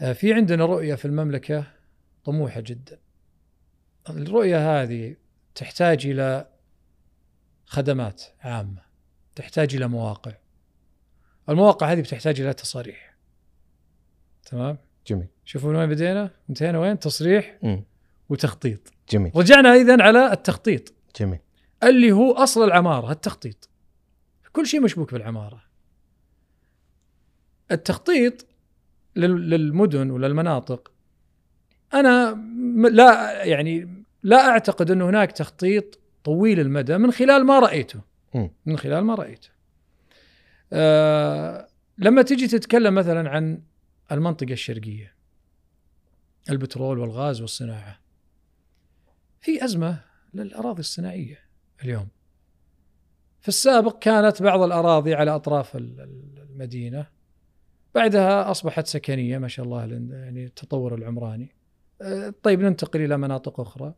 آه، في عندنا رؤية في المملكة طموحة جدا. الرؤية هذه تحتاج إلى خدمات عامة تحتاج إلى مواقع. المواقع هذه بتحتاج إلى تصاريح تمام؟ جميل. شوفوا من وين بدينا؟ انتهينا وين؟ تصريح مم. وتخطيط. جميل. رجعنا اذا على التخطيط. جميل. اللي هو أصل العمارة التخطيط. كل شيء مشبوك بالعمارة. التخطيط لل- للمدن وللمناطق. أنا م- لا يعني لا أعتقد انه هناك تخطيط طويل المدى من خلال ما رأيته. مم. من خلال ما رأيته. آه لما تجي تتكلم مثلا عن المنطقة الشرقية البترول والغاز والصناعة في أزمة للأراضي الصناعية اليوم. في السابق كانت بعض الأراضي على أطراف ال- ال- المدينة بعدها أصبحت سكنية ما شاء الله يعني التطور العمراني. آه، طيب ننتقل إلى مناطق أخرى.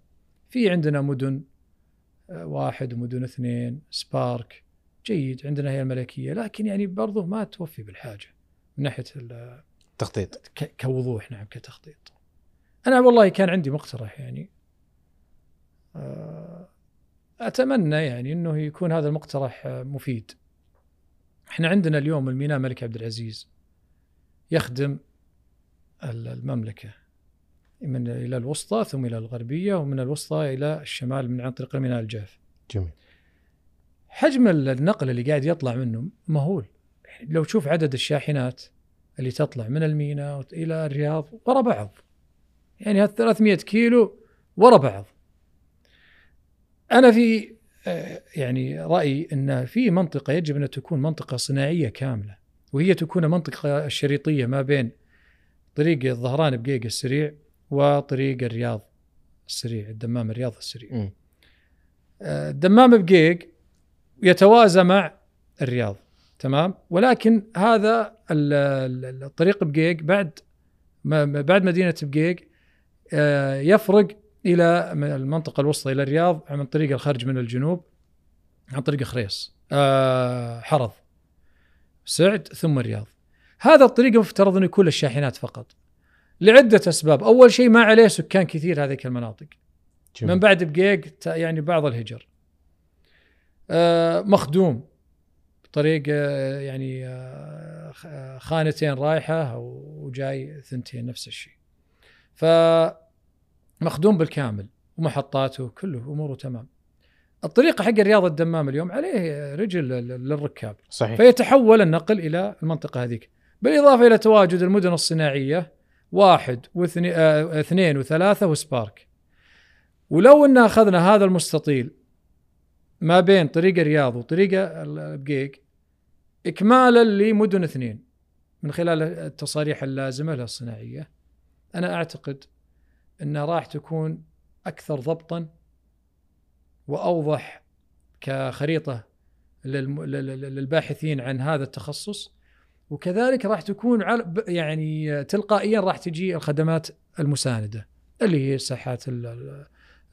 في عندنا مدن آه، واحد ومدن اثنين سبارك. جيد عندنا هي الملكية لكن يعني برضه ما توفي بالحاجة من ناحية ال- تخطيط. ك- كوضوح نعم كتخطيط. أنا والله كان عندي مقترح يعني. آه، أتمنى يعني إنه يكون هذا المقترح مفيد. إحنا عندنا اليوم الميناء الملك عبد العزيز يخدم ال- المملكة من إلى الوسطى ثم إلى الغربية ومن الوسطى إلى الشمال من عن طريق الميناء الجاف. جميل. حجم النقل اللي قاعد يطلع منه مهول. لو تشوف عدد الشاحنات اللي تطلع من الميناء إلى الرياض ورا بعض. يعني هال 300 كيلو ورا بعض. أنا في آه، يعني رأيي إن في منطقة يجب أن تكون منطقة صناعية كاملة وهي تكون منطقة الشريطيه ما بين طريق الظهران بقيق السريع وطريق الرياض السريع الدمام الرياض السريع. مم. آه، الدمام بقيق يتوازى مع الرياض تمام؟ ولكن هذا ال- ال- الطريق بقيق بعد بعد مدينة بقيق آه، يفرق إلى من المنطقة الوسطى إلى الرياض عن طريق الخرج من الجنوب عن طريق خريص آه، حرض سعد ثم الرياض. هذا الطريق مفترض انه يكون للشاحنات فقط. لعدة أسباب. أول شيء ما عليه سكان كثير هذيك المناطق. جميل. من بعد بقيق يعني بعض الهجر. مخدوم طريق آه، يعني آه، آه، خانتين رايحة وجاي ثنتين نفس الشيء. ف مخدوم بالكامل ومحطاته كله أموره تمام. الطريقة حق الرياض الدمام اليوم عليه رجل لل- للركاب. صحيح. فيتحول النقل إلى المنطقة هذيك. بالإضافة إلى تواجد المدن الصناعية واحد واثنين آه، اثنين وثلاثة وسبارك. ولو إن أخذنا هذا المستطيل ما بين طريق الرياض وطريق البقيق اكمالا لمدن اثنين من خلال التصاريح اللازمة للصناعيه أنا أعتقد انها راح تكون أكثر ضبطا وأوضح كخريطة للم- لل- لل- للباحثين عن هذا التخصص. وكذلك راح تكون يعني تلقائيا راح تجي الخدمات المساندة اللي هي ساحات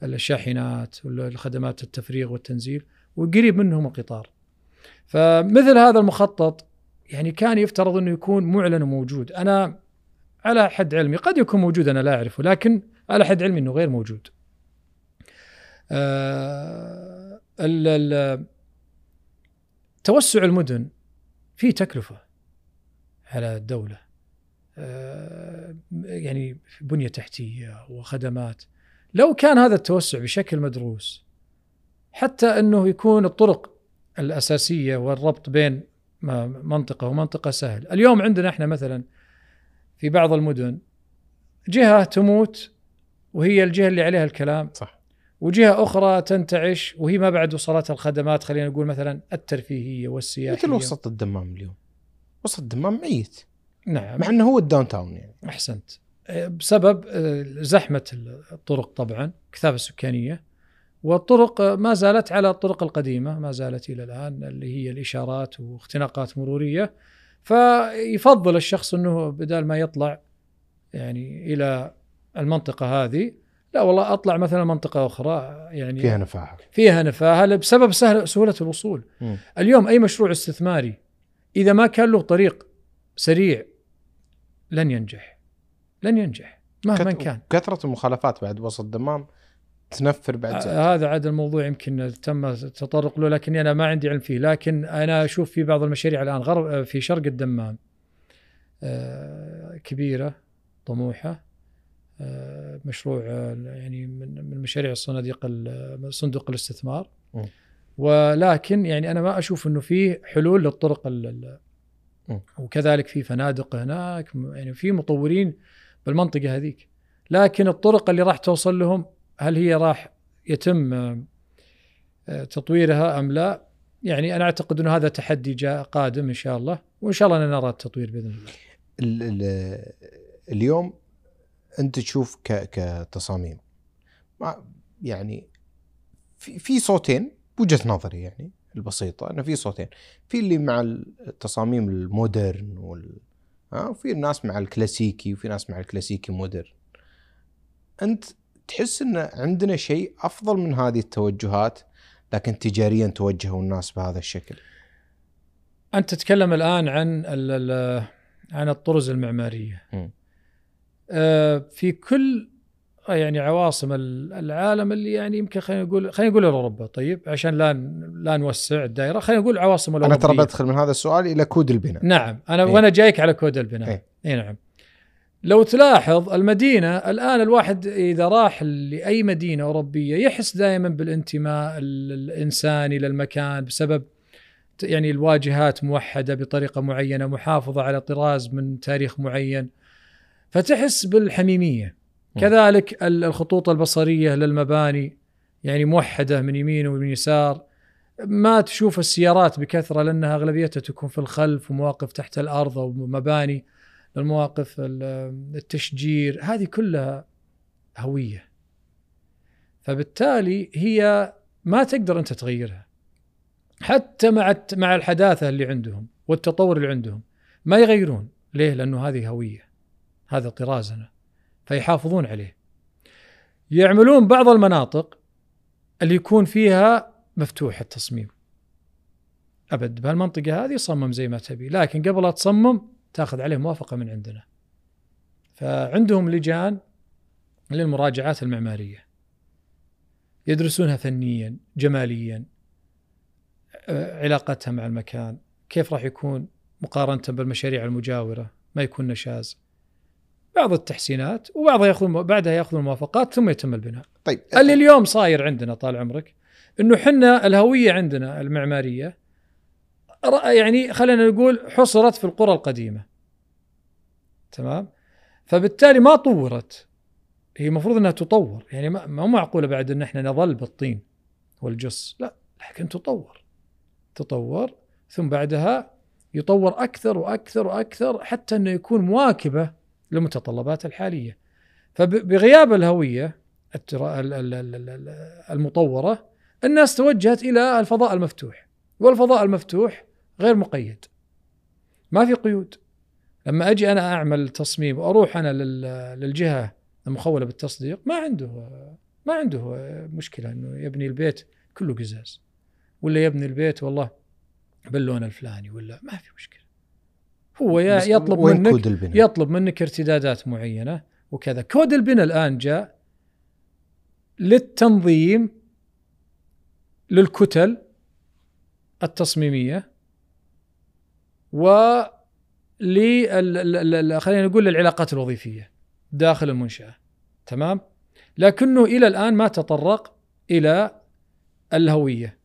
الشاحنات والخدمات التفريغ والتنزيل وقريب منهم القطار. فمثل هذا المخطط يعني كان يفترض إنه يكون معلن وموجود، أنا على حد علمي قد يكون موجود أنا لا أعرفه لكن على حد علمي إنه غير موجود. آه ال- ال- توسع المدن في تكلفة على الدولة آه، يعني بنية تحتية وخدمات لو كان هذا التوسع بشكل مدروس حتى أنه يكون الطرق الأساسية والربط بين منطقة ومنطقة سهل، اليوم عندنا إحنا مثلا في بعض المدن جهة تموت وهي الجهة اللي عليها الكلام صح. وجهة أخرى تنتعش وهي ما بعد وصلتها الخدمات خلينا نقول مثلا الترفيهية والسياحية. مثل وسط الدمام اليوم. وسط الدمام ميت. نعم. مع إنه هو ال downtown يعني. أحسنت. بسبب آه، زحمة الطرق طبعا كثافة السكانية. والطرق ما زالت على الطرق القديمة ما زالت إلى الآن اللي هي الإشارات واختناقات مرورية. فيفضل الشخص إنه بدال ما يطلع يعني إلى المنطقة هذه لا والله أطلع مثلا منطقة أخرى يعني فيها نفاهه فيها نفاهه بسبب سهل سهولة الوصول. م. اليوم أي مشروع استثماري إذا ما كان له طريق سريع لن ينجح. لن ينجح مهما كت... كان. كثرة المخالفات بعد وسط دمام تنفر بعد زاد. هذا عاد الموضوع يمكن تم التطرق له لكني أنا ما عندي علم فيه. لكن أنا أشوف في بعض المشاريع الآن غرب في شرق الدمام آه، كبيرة طموحة آه، مشروع يعني من من مشاريع الصناديق صندوق الاستثمار. ولكن يعني أنا ما أشوف إنه في حلول للطرق وكذلك في فنادق هناك يعني في مطورين بالمنطقة هذيك لكن الطرق اللي راح توصل لهم هل هي راح يتم آه، تطويرها أم لا؟ يعني أنا أعتقد إنه هذا تحدي جاء قادم إن شاء الله وإن شاء الله نرى التطوير بإذن الله. اليوم أنت تشوف كتصاميم يعني في في صوتين بوجهة نظري يعني البسيطة إنه في صوتين في اللي مع التصاميم المودرن وال ها؟ وفي الناس مع الكلاسيكي وفي ناس مع الكلاسيكي مودرن. أنت تحس إن عندنا شيء أفضل من هذه التوجهات لكن تجاريا توجهوا الناس بهذا الشكل؟ أنت تتكلم الآن عن عن الطرز المعمارية. آه في كل يعني عواصم العالم اللي يعني يمكن خلينا نقول خلينا نقول أوروبا. طيب عشان لا لا نوسع الدائرة. خلينا نقول عواصم الاوروبيه أنا ترى بدخل من هذا السؤال إلى كود البناء. نعم أنا إيه؟ وأنا جايك على كود البناء. اي إيه نعم. لو تلاحظ المدينة الآن الواحد إذا راح لأي مدينة أوروبية يحس دائما بالانتماء الإنساني للمكان بسبب يعني الواجهات موحدة بطريقة معينة محافظة على طراز من تاريخ معين. فتحس بالحميمية. كذلك الخطوط البصرية للمباني يعني موحدة من يمين ومن يسار. ما تشوف السيارات بكثرة لأنها أغلبيتها تكون في الخلف ومواقف تحت الأرض أو مباني المواقف التشجير. هذه كلها هوية. فبالتالي هي ما تقدر أنت تغيرها. حتى مع مع الحداثة اللي عندهم والتطور اللي عندهم ما يغيرون. ليه؟ لأنه هذه هوية. هذا طرازنا. فيحافظون عليه. يعملون بعض المناطق اللي يكون فيها مفتوح التصميم. أبد بهالمنطقة هذه صمم زي ما تبي لكن قبل لا تصمم تاخذ عليه موافقة من عندنا. فعندهم لجان للمراجعات المعمارية. يدرسونها فنيا جماليا آه، علاقتها مع المكان كيف راح يكون مقارنة بالمشاريع المجاورة ما يكون نشاز. بعض التحسينات وبعضها ياخذ بعدها ياخذ الموافقات ثم يتم البناء. طيب اللي اليوم صاير عندنا طال عمرك إنه حنا الهوية عندنا المعمارية يعني خلينا نقول حصرت في القرى القديمة. تمام؟ فبالتالي ما طورت. هي المفروض إنها تطور. يعني ما معقولة بعد إن إحنا نظل بالطين والجص؟ لا لكن تطور. تطور ثم بعدها يطور أكثر وأكثر وأكثر حتى إنه يكون مواكبة للمتطلبات الحالية. فبغياب الهوية المطورة الناس توجهت إلى الفضاء المفتوح والفضاء المفتوح غير مقيد. ما في قيود. لما أجي أنا أعمل تصميم وأروح أنا للجهة المخولة بالتصديق ما عنده ما عنده مشكلة إنه يبني البيت كله قزاز. ولا يبني البيت والله باللون الفلاني ولا ما في مشكلة. هو يطلب منك يطلب منك ارتدادات معينة وكذا. كود البناء الآن جاء للتنظيم للكتل التصميمية و لل- خلينا نقول للعلاقات الوظيفية داخل المنشأة. تمام؟ لكنه إلى الآن ما تطرق إلى الهوية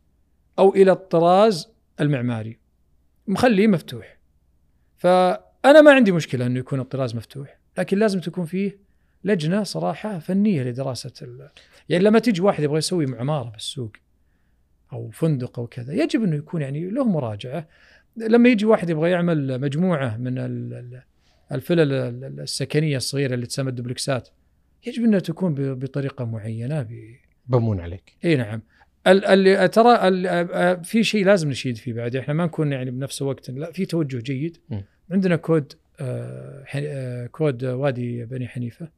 أو إلى الطراز المعماري. مخليه مفتوح. فأنا ما عندي مشكلة إنه يكون الطراز مفتوح لكن لازم تكون فيه لجنة صراحة فنية لدراسة ال... يعني لما تيجي واحد يبغى يسوي عماره بالسوق أو فندق أو كذا يجب إنه يكون يعني له مراجعة. لما يجي واحد يبغى يعمل مجموعة من ال- ال- الفلل ال- السكنية الصغيرة اللي تسمى الدبلكسات يجب إنها تكون بطريقة معينة ب... بمون عليك. إي نعم. ال- اللي ترى ال- في شيء لازم نشيد فيه بعد. إحنا ما نكون يعني بنفس الوقت لا في توجه جيد. م. عندنا كود آه، كود وادي بني حنيفة.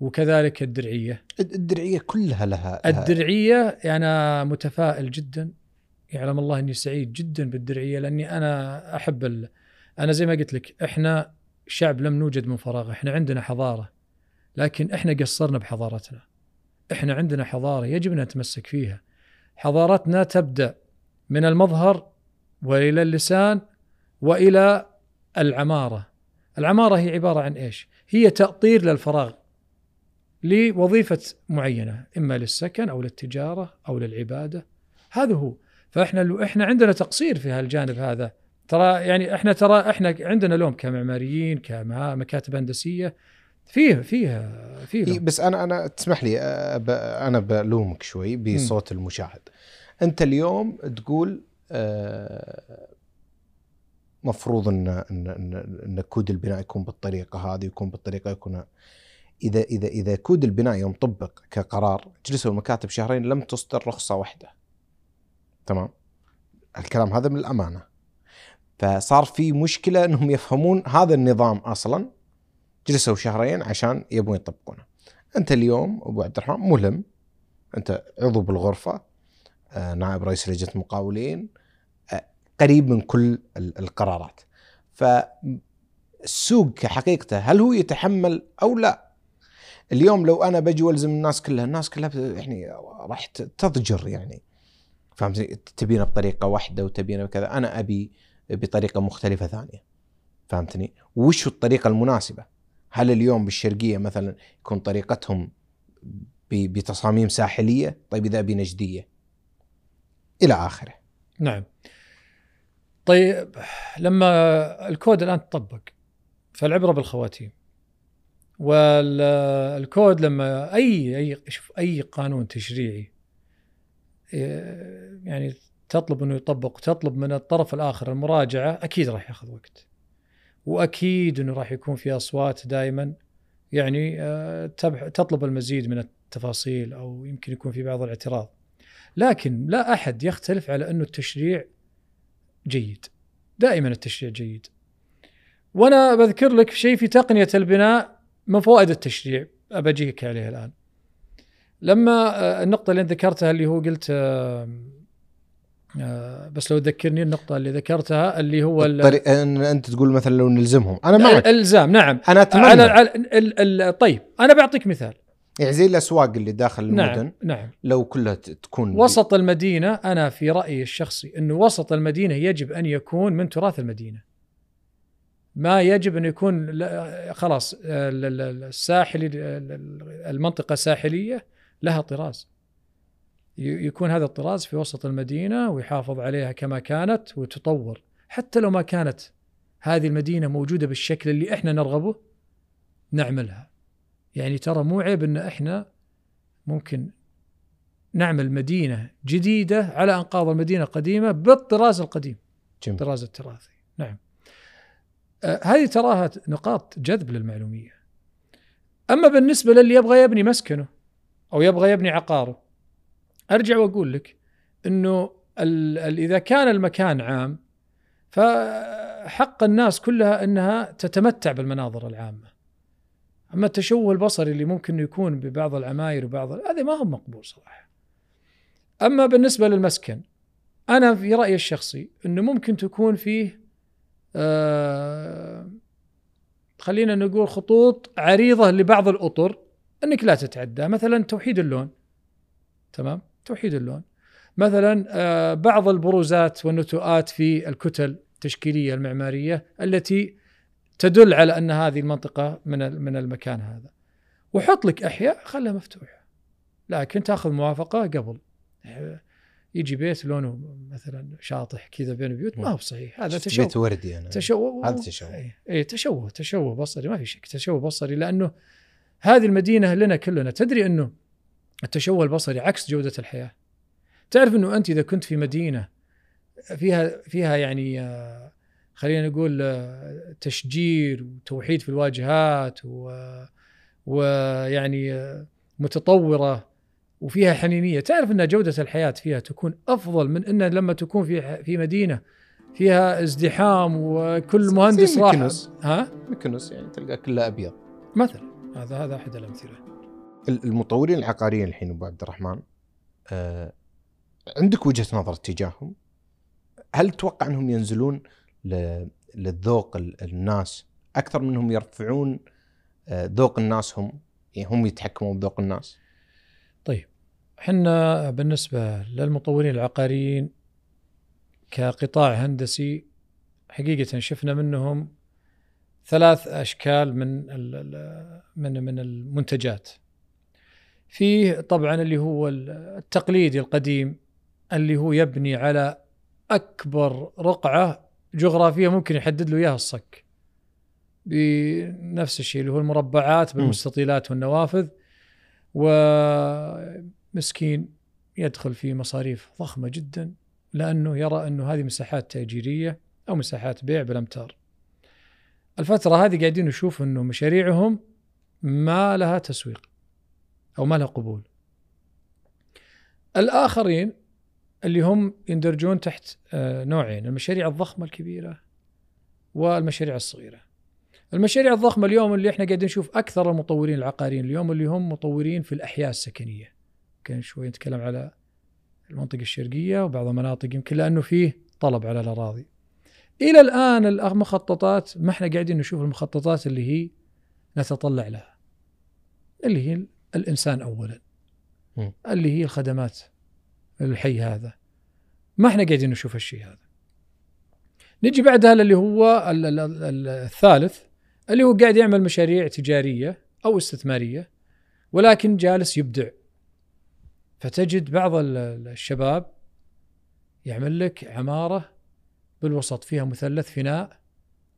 وكذلك الدرعية. الدرعية كلها لها, لها الدرعية أنا متفائل جدا. يعلم الله أني سعيد جدا بالدرعية لأني أنا أحب ال... أنا زي ما قلت لك إحنا شعب لم نوجد من فراغ إحنا عندنا حضارة لكن إحنا قصرنا بحضارتنا. إحنا عندنا حضارة يجب أن نتمسك فيها. حضارتنا تبدأ من المظهر وإلى اللسان وإلى العمارة. العمارة هي عبارة عن إيش؟ هي تأطير للفراغ لوظيفة معينة إما للسكن أو للتجارة أو للعبادة. هذا هو. فإحنا إحنا عندنا تقصير في هالجانب هذا. ترى يعني إحنا ترى إحنا عندنا لوم كمعماريين كمكاتب هندسية فيه فيه فيه. بس أنا أنا تسمح لي أنا بلومك شوي بصوت المشاهد. أنت اليوم تقول مفروض إن إن إن, كود البناء يكون بالطريقة هذه يكون بالطريقة يكون إذا إذا إذا كود البناء يوم طبق كقرار جلسوا المكاتب شهرين لم تصدر رخصة واحدة. تمام؟ الكلام هذا من الأمانة. فصار في مشكلة إنهم يفهمون هذا النظام أصلا جلسوا شهرين عشان يبون يطبقونه. أنت اليوم أبو عبد الرحمن ملم أنت عضو بالغرفة آه، نائب رئيس لجنة المقاولين آه، قريب من كل ال- القرارات. فالسوق كحقيقته هل هو يتحمل أو لا؟ اليوم لو أنا بجي وألزم الناس كلها الناس كلها يعني راح تضجر يعني. فهمت؟ تبينا بطريقة واحدة وتبينا بكذا. أنا أبي بطريقة مختلفة ثانية. فهمتني؟ وش الطريقة المناسبة؟ هل اليوم بالشرقية مثلا يكون طريقتهم بتصاميم ساحلية؟ طيب إذا بنجدية. إلى آخره. نعم. طيب لما الكود الآن تطبق فالعبرة بالخواتيم والكود لما أي أي شوف أي قانون تشريعي يعني تطلب إنه يطبق تطلب من الطرف الآخر المراجعة أكيد راح ياخذ وقت. وأكيد إنه راح يكون في أصوات دائما يعني آه، تطلب المزيد من التفاصيل أو يمكن يكون في بعض الاعتراض. لكن لا أحد يختلف على إنه التشريع جيد. دائما التشريع جيد. وأنا بذكر لك شيء في تقنية البناء من فوائد التشريع. أبجيك عليه الآن. لما آه، النقطة اللي ذكرتها اللي هو قلت آه، بس لو تذكرني النقطة اللي ذكرتها اللي هو ال- الطريق إن أنت تقول مثلا لو نلزمهم. أنا معك. الإلزام نعم. أنا أتمنى. على على ال ال طيب أنا بعطيك مثال. يعني زي الأسواق اللي داخل المدن نعم. نعم لو كلها تكون وسط المدينة أنا في رأيي الشخصي أنه وسط المدينة يجب أن يكون من تراث المدينة. ما يجب أن يكون لا- خلاص ال- ال- ال- الساحلي ال- المنطقة الساحلية لها طراز. يكون هذا الطراز في وسط المدينة ويحافظ عليها كما كانت وتطور. حتى لو ما كانت هذه المدينة موجودة بالشكل اللي إحنا نرغبه نعملها. يعني ترى مو عيب إن إحنا ممكن نعمل مدينة جديدة على أنقاض المدينة القديمة بالطراز القديم. جميل. الطراز التراثي. نعم. آه هذه تراها نقاط جذب للمعلومية. أما بالنسبة للي يبغى يبني مسكنه أو يبغى يبني عقاره أرجع وأقول لك ال إذا كان المكان عام فحق الناس كلها أنها تتمتع بالمناظر العامة. أما التشوه البصري اللي ممكن يكون ببعض العماير وبعض هذا ما هو مقبول صراحة. أما بالنسبة للمسكن أنا في رأيي الشخصي أنه ممكن تكون فيه آه خلينا نقول خطوط عريضة لبعض الأطر أنك لا تتعدى مثلا توحيد اللون. تمام؟ توحيد اللون. مثلا آه بعض البروزات والنتوءات في الكتل التشكيلية المعمارية التي تدل على أن هذه المنطقة من من المكان هذا. وحط لك أحياء خلها مفتوحة لكن تأخذ موافقة قبل. يجي بيت لونه مثلا شاطح كذا بين البيوت ما هو صحيح. هذا تشوه. بيت وردي أنا. تشوه. هذا تشوه. اي إيه تشوه تشوه بصري ما في شك تشوه بصري لأنه هذه المدينة لنا كلنا. تدري أنه التشوه البصري عكس جودة الحياة. تعرف إنه أنت إذا كنت في مدينة فيها فيها يعني آه، خلينا نقول آه، تشجير وتوحيد في الواجهات ويعني آه، متطورة وفيها حنينية. تعرف إن جودة الحياة فيها تكون أفضل من إن لما تكون في في مدينة فيها ازدحام وكل مهندس راح. مكنس. ها؟ مكنس يعني تلقى كله أبيض. مثلا. هذا هذا أحد الأمثلة. المطورين العقاريين الحين أبو عبد الرحمن آه عندك وجهة نظر تجاههم؟ هل تتوقع أنهم ينزلون للذوق ال- الناس أكثر منهم يرفعون آه، ذوق الناس هم يعني هم يتحكمون بذوق الناس؟ طيب إحنا بالنسبة للمطورين العقاريين كقطاع هندسي حقيقة شفنا منهم ثلاث أشكال من من من المنتجات. فيه طبعا اللي هو التقليدي القديم اللي هو يبني على أكبر رقعة جغرافية ممكن يحدد له إياها الصك. بنفس الشيء اللي هو المربعات بالمستطيلات والنوافذ ومسكين يدخل في مصاريف ضخمة جدا لأنه يرى انه هذه مساحات تأجيرية أو مساحات بيع بالأمتار. الفترة هذه قاعدين نشوف أنه مشاريعهم ما لها تسويق. أو ما لها قبول. الآخرين اللي هم يندرجون تحت آه، نوعين المشاريع الضخمة الكبيرة والمشاريع الصغيرة. المشاريع الضخمة اليوم اللي إحنا قاعدين نشوف أكثر المطورين العقاريين اليوم اللي هم مطورين في الأحياء السكنية. كان شوي نتكلم على المنطقة الشرقية وبعض المناطق يمكن لأنه فيه طلب على الأراضي. إلى الآن المخططات ما إحنا قاعدين نشوف المخططات اللي هي نتطلع لها. اللي هي الإنسان اولا. م. اللي هي الخدمات الحي هذا. ما إحنا قاعدين نشوف الشيء هذا. نجي بعدها اللي هو ال- ال- ال- الثالث اللي هو قاعد يعمل مشاريع تجارية أو استثمارية ولكن جالس يبدع فتجد بعض ال- ال- الشباب يعمل لك عمارة بالوسط فيها مثلث فناء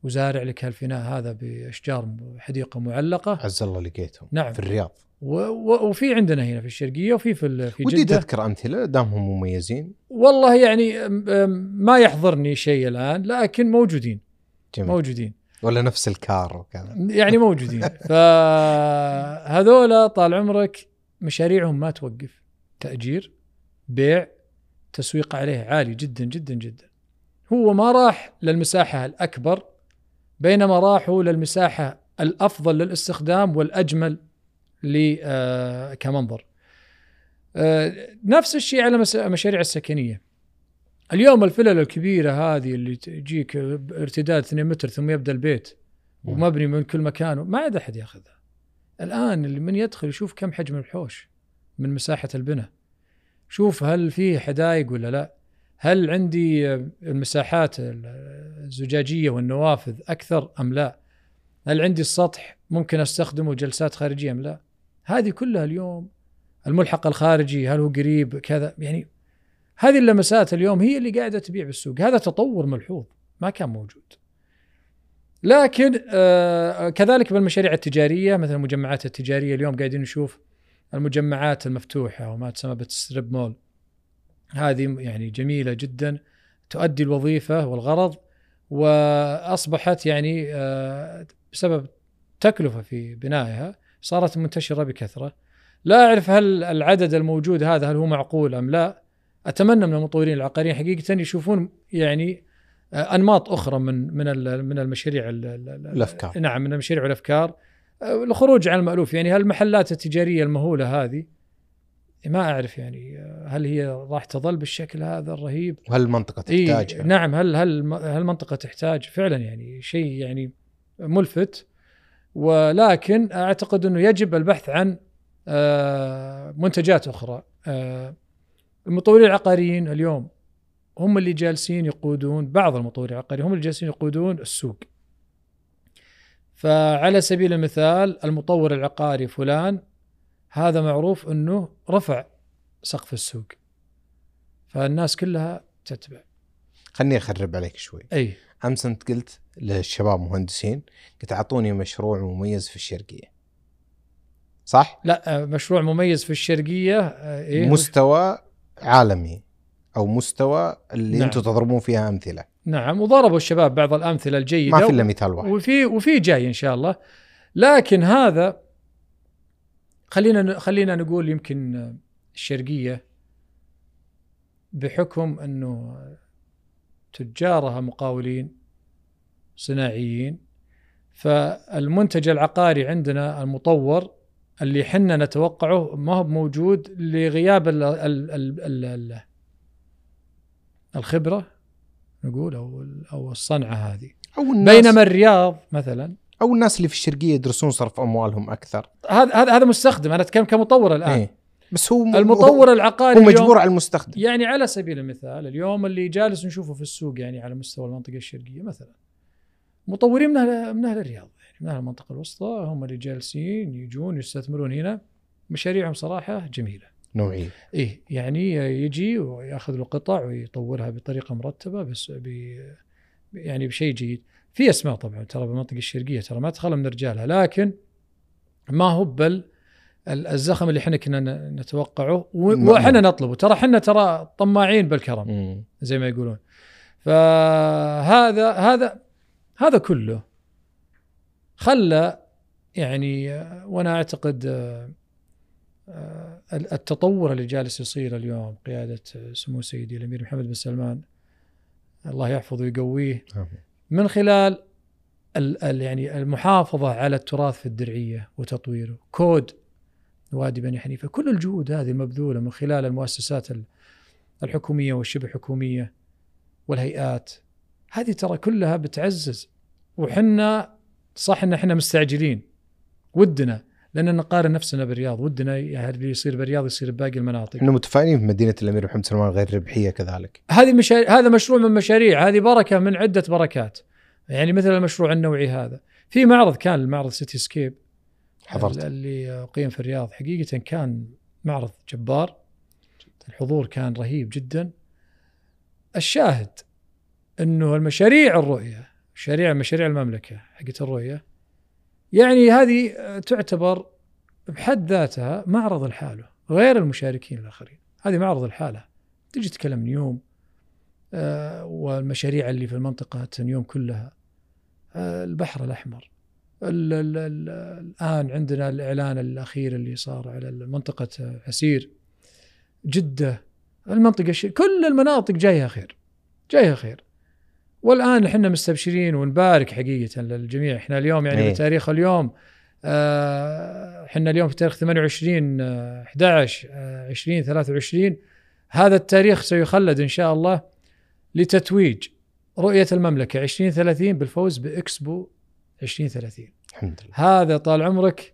وزارع لك هالفناء هذا بأشجار حديقة معلقة عز الله لقيتهم نعم. في الرياض وفي عندنا هنا في الشرقية وفي في في ودي تذكر أمثلة دامهم مميزين. والله يعني ما يحضرني شيء الآن لكن موجودين. جميل. موجودين. ولا نفس الكار وكذا. يعني موجودين. فهذولا طال عمرك مشاريعهم ما توقف. تأجير بيع تسويق عليه عالي جدا جدا جدا. هو ما راح للمساحة الأكبر بينما راحوا للمساحة الأفضل للاستخدام والأجمل ل- آه، كمنظر آه، نفس الشيء على المشاريع السكنية اليوم الفلل الكبيرة هذه اللي تجيك ارتداد 2 متر ثم يبدأ البيت ومبني من كل مكان ما عاد أحد ياخذها. الآن اللي من يدخل يشوف كم حجم الحوش من مساحة البناء. شوف هل فيه حدائق ولا لا؟ هل عندي المساحات الزجاجية والنوافذ أكثر أم لا؟ هل عندي السطح ممكن أستخدمه جلسات خارجية أم لا؟ هذه كلها اليوم الملحق الخارجي هل هو قريب كذا يعني هذه اللمسات اليوم هي اللي قاعدة تبيع بالسوق، هذا تطور ملحوظ ما كان موجود. لكن آه كذلك بالمشاريع التجارية مثل المجمعات التجارية اليوم قاعدين نشوف المجمعات المفتوحة وما تسمى بالستريب مول هذه يعني جميلة جدا تؤدي الوظيفة والغرض وأصبحت يعني آه بسبب تكلفة في بنائها صارت منتشرة بكثرة. لا أعرف هل العدد الموجود هذا هل هو معقول أم لا. أتمنى من المطورين العقاريين حقيقة يشوفون يعني آه، أنماط أخرى من من من المشاريع ال- ال- ال- الأفكار. نعم من المشاريع والأفكار. آه، الخروج عن المألوف يعني هالمحلات التجارية المهولة هذه؟ ما أعرف يعني آه، هل هي راح تظل بالشكل هذا الرهيب؟ وهل المنطقة إيه تحتاجها؟ نعم هل هل هل المنطقة تحتاج؟ فعلا يعني شيء يعني ملفت. ولكن أعتقد أنه يجب البحث عن آه، منتجات أخرى. آه، المطورين العقاريين اليوم هم اللي جالسين يقودون بعض المطورين العقاريين هم اللي جالسين يقودون السوق. فعلى سبيل المثال المطور العقاري فلان هذا معروف أنه رفع سقف السوق. فالناس كلها تتبع. خلني أخرب عليك شوي. أي. أمس أنت قلت للشباب مهندسين قلت أعطوني مشروع مميز في الشرقية. صح؟ لا مشروع مميز في الشرقية آه، إيه؟ مستوى عالمي أو مستوى اللي نعم. أنتم تضربون فيها أمثلة. نعم وضربوا الشباب بعض الأمثلة الجيدة. ما في إلا مثال واحد. وفي وفي جاي إن شاء الله. لكن هذا خلينا خلينا نقول يمكن الشرقية بحكم إنه تجارها مقاولين صناعيين. فالمنتج العقاري عندنا المطور اللي حنا نتوقعه ما هو موجود لغياب ال ال ال ال ال الخبرة نقول أو أو الصنعة هذه. أو الناس. بينما الرياض مثلا. أو الناس اللي في الشرقية يدرسون صرف أموالهم أكثر. هذا هذا هذا مستخدم. أنا أتكلم كمطور الآن. إيه. بس هو المطور العقاري هو مجبور على المستخدم. يعني على سبيل المثال اليوم اللي جالس نشوفه في السوق يعني على مستوى المنطقة الشرقية مثلا. مطورين من أهل من أهل الرياض يعني من أهل المنطقة الوسطى. هم اللي جالسين يجون يستثمرون هنا. مشاريعهم صراحة جميلة. نوعية. إيه يعني يجي ويأخذ له قطع ويطورها بطريقة مرتبة بس ب يعني بشيء جيد. في أسماء طبعا ترى بالمنطقة الشرقية ترى ما تخلى من رجالها لكن ما هو بل ال- الزخم اللي إحنا كنا نتوقعه ما- وإحنا نطلبه. ترى إحنا ترى طماعين بالكرم. زي ما يقولون. فهذا هذا هذا كله خلى يعني وأنا أعتقد آه، آه، التطور اللي جالس يصير اليوم قيادة سمو سيدي الأمير محمد بن سلمان الله يحفظه ويقويه. من خلال ال ال يعني المحافظة على التراث في الدرعية وتطويره، كود وادي بني حنيفة، كل الجهود هذه المبذوله من خلال المؤسسات ال- الحكومية والشبه حكومية والهيئات هذه ترى كلها بتعزز. وحنا صح إن إحنا مستعجلين. ودنا لأن نقارن نفسنا بالرياض. ودنا اللي يصير بالرياض يصير بباقي المناطق. إحنا متفائلين في مدينة الأمير محمد سلمان غير ربحية كذلك. هذه مشاريع هذا مشروع من مشاريع. هذه بركة من عدة بركات. يعني مثل المشروع النوعي هذا. في معرض كان المعرض سيتي سكيب حضرت اللي أقيم في الرياض. حقيقة كان معرض جبار. الحضور كان رهيب جدا. الشاهد أنه المشاريع الرؤية مشاريع مشاريع المملكة حقت الرؤية. يعني هذه آه، تعتبر بحد ذاتها معرض الحالة غير المشاركين الآخرين. هذه معرض الحالة تجي تتكلم نيوم آه، والمشاريع اللي في المنطقة نيوم كلها. آه، البحر الأحمر. ال ال ال الآن عندنا الإعلان الأخير اللي صار على منطقة عسير. جدة المنطقة الش... كل المناطق جايها خير. جايها خير. والآن إحنا مستبشرين ونبارك حقيقة للجميع. إحنا اليوم يعني إيه. بتاريخ اليوم آه، إحنا اليوم في تاريخ 28 آه، 11 آه، 20 23 هذا التاريخ سيخلد إن شاء الله لتتويج رؤية المملكة. 2030 بالفوز بإكسبو 2030 الحمد لله. هذا طال عمرك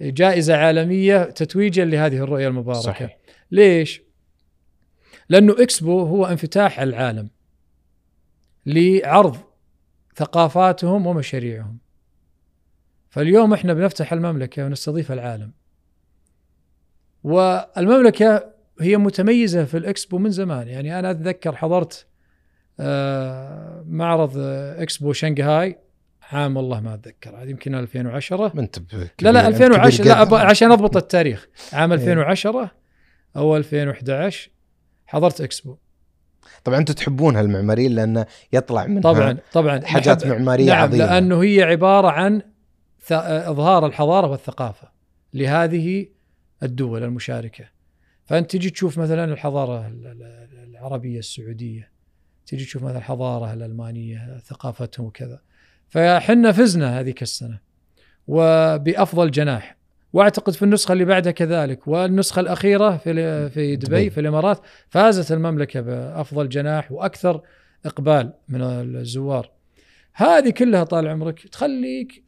جائزة عالمية تتويجا لهذه الرؤية المباركة. صحيح. ليش؟ لأنه إكسبو هو انفتاح العالم. لعرض ثقافاتهم ومشاريعهم. فاليوم إحنا بنفتح المملكة ونستضيف العالم. والمملكة هي متميزة في الإكسبو من زمان. يعني أنا أتذكر حضرت آه، معرض إكسبو شنغهاي. عام والله ما أتذكر هذه يمكن 2010 ما انت لا لا كبير- أنت 2010 كبير لا عشان أضبط التاريخ. عام إيه. 2010 أو 2011 حضرت إكسبو. طبعا أنتم تحبون هالمعماريين لأنه يطلع منها طبعا طبعا. حاجات معمارية نعم عظيمة. لأنه هي عبارة عن إظهار الحضارة والثقافة لهذه الدول المشاركة. فأنت تجي تشوف مثلا الحضارة ال- ال- العربية السعودية تجي تشوف مثلا الحضارة الألمانية ثقافتهم وكذا. فحنا فزنا هذيك السنة وبأفضل جناح. وأعتقد في النسخة اللي بعدها كذلك والنسخة الأخيرة في في دبي دبي. في الإمارات فازت المملكة بأفضل جناح وأكثر إقبال من الزوار هذه كلها طال عمرك تخليك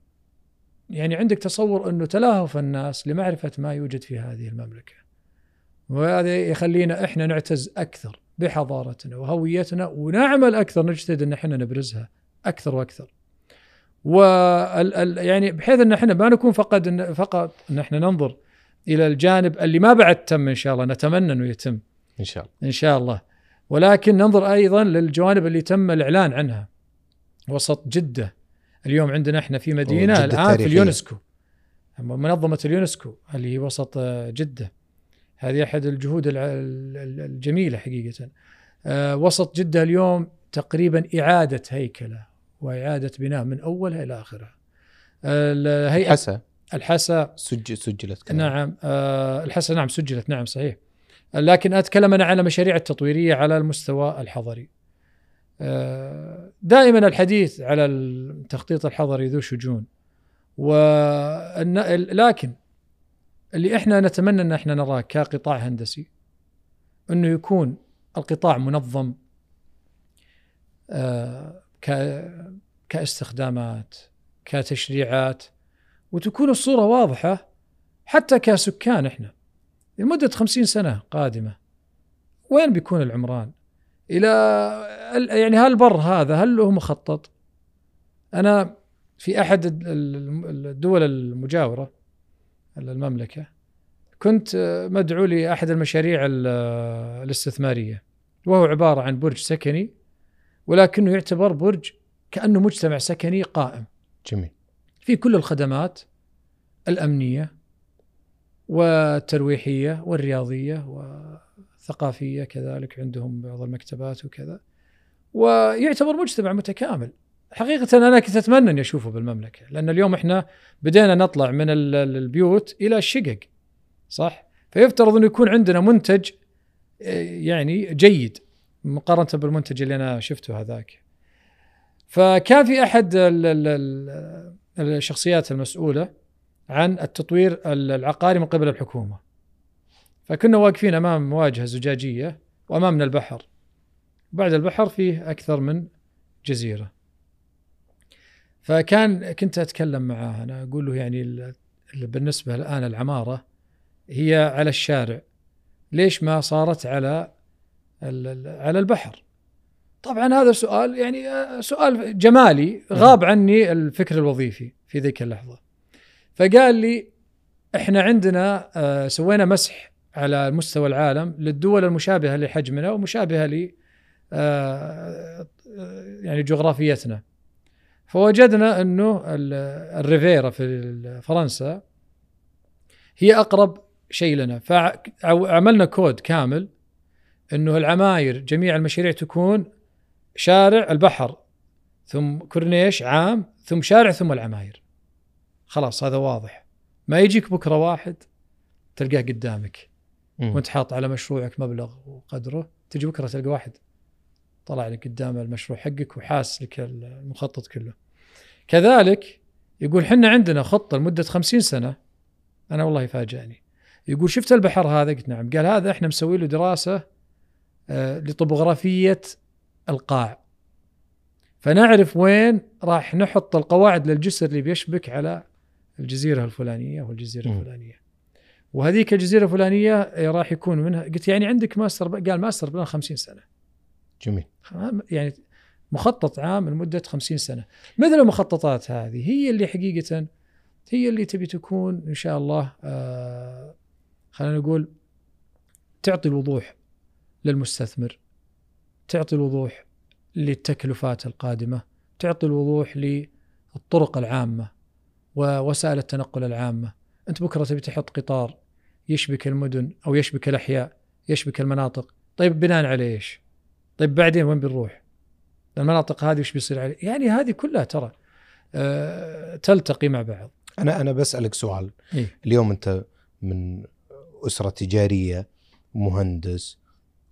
يعني عندك تصور أنه تلاهف الناس لمعرفة ما يوجد في هذه المملكة وهذا يخلينا إحنا نعتز أكثر بحضارتنا وهويتنا ونعمل أكثر نجتهد إن إحنا نبرزها أكثر وأكثر. و يعني بحيث ان إحنا ما نكون فقط إن فقط إن إحنا ننظر إلى الجانب اللي ما بعد تم إن شاء الله نتمنى إنه يتم. إن شاء الله. إن شاء الله. ولكن ننظر أيضا للجوانب اللي تم الإعلان عنها. وسط جدة. اليوم عندنا إحنا في مدينة الآن في تاريخية. اليونسكو. منظمة اليونسكو اللي هي وسط جدة. هذه أحد الجهود الجميلة حقيقة. آه، وسط جدة اليوم تقريبا إعادة هيكلة. وإعادة بناء من أولها إلى آخرها. الهيئه حسا الحسا. سجل سجلت كمان. نعم. آه الحسا نعم سجلت. نعم صحيح. لكن أتكلم أنا على مشاريع التطويرية على المستوى الحضري. آه دائما الحديث على التخطيط الحضري ذو شجون. والن- لكن اللي إحنا نتمنى إن إحنا نراه كقطاع هندسي إنه يكون القطاع منظم. آه كاستخدامات كتشريعات وتكون الصورة واضحة حتى كسكان إحنا. لمدة خمسين سنة قادمة. وين بيكون العمران؟ إلى يعني هالبر هذا؟ هل له مخطط؟ أنا في أحد ال- ال- الدول المجاورة المملكة كنت مدعو لأحد المشاريع ال- الاستثمارية وهو عبارة عن برج سكني ولكنه يعتبر برج كأنه مجتمع سكني قائم. جميل. في كل الخدمات الأمنية والترويحية والرياضية والثقافية كذلك عندهم بعض المكتبات وكذا. ويعتبر مجتمع متكامل. حقيقة أنا كنت أتمنى أني أشوفه بالمملكة لأن اليوم إحنا بدينا نطلع من ال- ال- البيوت إلى الشقق صح؟ فيفترض أنه يكون عندنا منتج آه، يعني جيد. مقارنة بالمنتج اللي أنا شفته هذاك. فكان في أحد ال- ال- ال- الشخصيات المسؤولة عن التطوير العقاري من قبل الحكومة. فكنا واقفين أمام مواجهة زجاجية وأمامنا البحر. بعد البحر فيه أكثر من جزيرة. فكان كنت أتكلم معاه أنا أقول له يعني ال- ال- بالنسبة الآن العمارة هي على الشارع. ليش ما صارت على على البحر. طبعا هذا سؤال يعني آه، سؤال جمالي غاب عني الفكر الوظيفي في ذيك اللحظة. فقال لي إحنا عندنا آه، سوينا مسح على مستوى العالم للدول المشابهة لحجمنا ومشابهة ل آه، يعني جغرافيتنا. فوجدنا أنه ال- الريفيرا في فرنسا هي أقرب شيء لنا. فعملنا كود كامل إنه العماير جميع المشاريع تكون شارع البحر ثم كورنيش عام ثم شارع ثم العماير. خلاص هذا واضح. ما يجيك بكرة واحد تلقاه قدامك. وانت حاط على مشروعك مبلغ وقدره تجي بكرة تلقى واحد طلع لك قدام المشروع حقك وحاس لك المخطط كله. كذلك يقول حنا عندنا خطة لمدة خمسين سنة. أنا والله فاجأني. يقول شفت البحر هذا؟ قلت نعم. قال هذا إحنا مسوي له دراسة لطبوغرافية القاع. فنعرف وين راح نحط القواعد للجسر اللي بيشبك على الجزيرة الفلانية والجزيره مم. الفلانية. وهذيك الجزيرة الفلانية آه، راح يكون منها قلت يعني عندك ماستر قال master plan 50 سنة. جميل. يعني مخطط عام لمدة 50 سنة. مثل المخططات هذه هي اللي حقيقة هي اللي تبي تكون إن شاء الله آه خلينا نقول تعطي الوضوح. للمستثمر. تعطي الوضوح للتكلفات القادمة تعطي الوضوح للطرق العامة ووسائل التنقل العامة. أنت بكرة تبي تحط قطار يشبك المدن أو يشبك الأحياء يشبك المناطق. طيب بناء على إيش؟ طيب بعدين وين بنروح؟ المناطق هذه وش بيصير عليه يعني هذه كلها ترى آه تلتقي مع بعض. أنا أنا بسألك سؤال. إيه؟ اليوم أنت من أسرة تجارية مهندس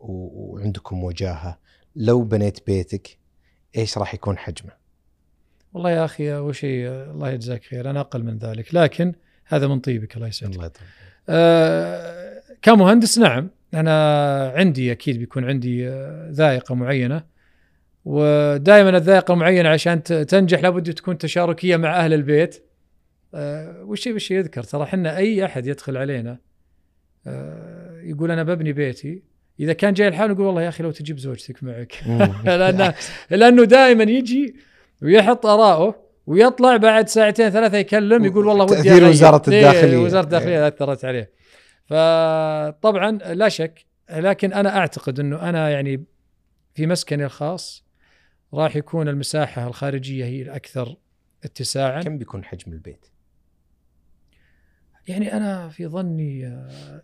وعندكم وجاهة. لو بنيت بيتك إيش راح يكون حجمه؟ والله يا أخي أول شيء الله يجزاك خير. أنا أقل من ذلك لكن هذا من طيبك الله يسعدك. الله يطول آه كمهندس نعم. أنا عندي أكيد بيكون عندي آه، ذائقة معينة. ودائما الذائقة المعينه عشان تنجح لابد تكون تشاركية مع أهل البيت. آه وش وش يذكر؟ ترى إحنا أي أحد يدخل علينا آه يقول أنا ببني بيتي إذا كان جاي الحال نقول والله يا أخي لو تجيب زوجتك معك. لأنه لأنه دائما يجي ويحط آراءه ويطلع بعد ساعتين ثلاثة يكلم يقول والله ودي تأثير أغير. وزارة إيه، الداخلية. وزارة الداخلية أثرت عليه فطبعا لا شك لكن أنا أعتقد إنه أنا يعني في مسكني الخاص راح يكون المساحة الخارجية هي الأكثر اتساعا كم بيكون حجم البيت؟ يعني أنا في ظني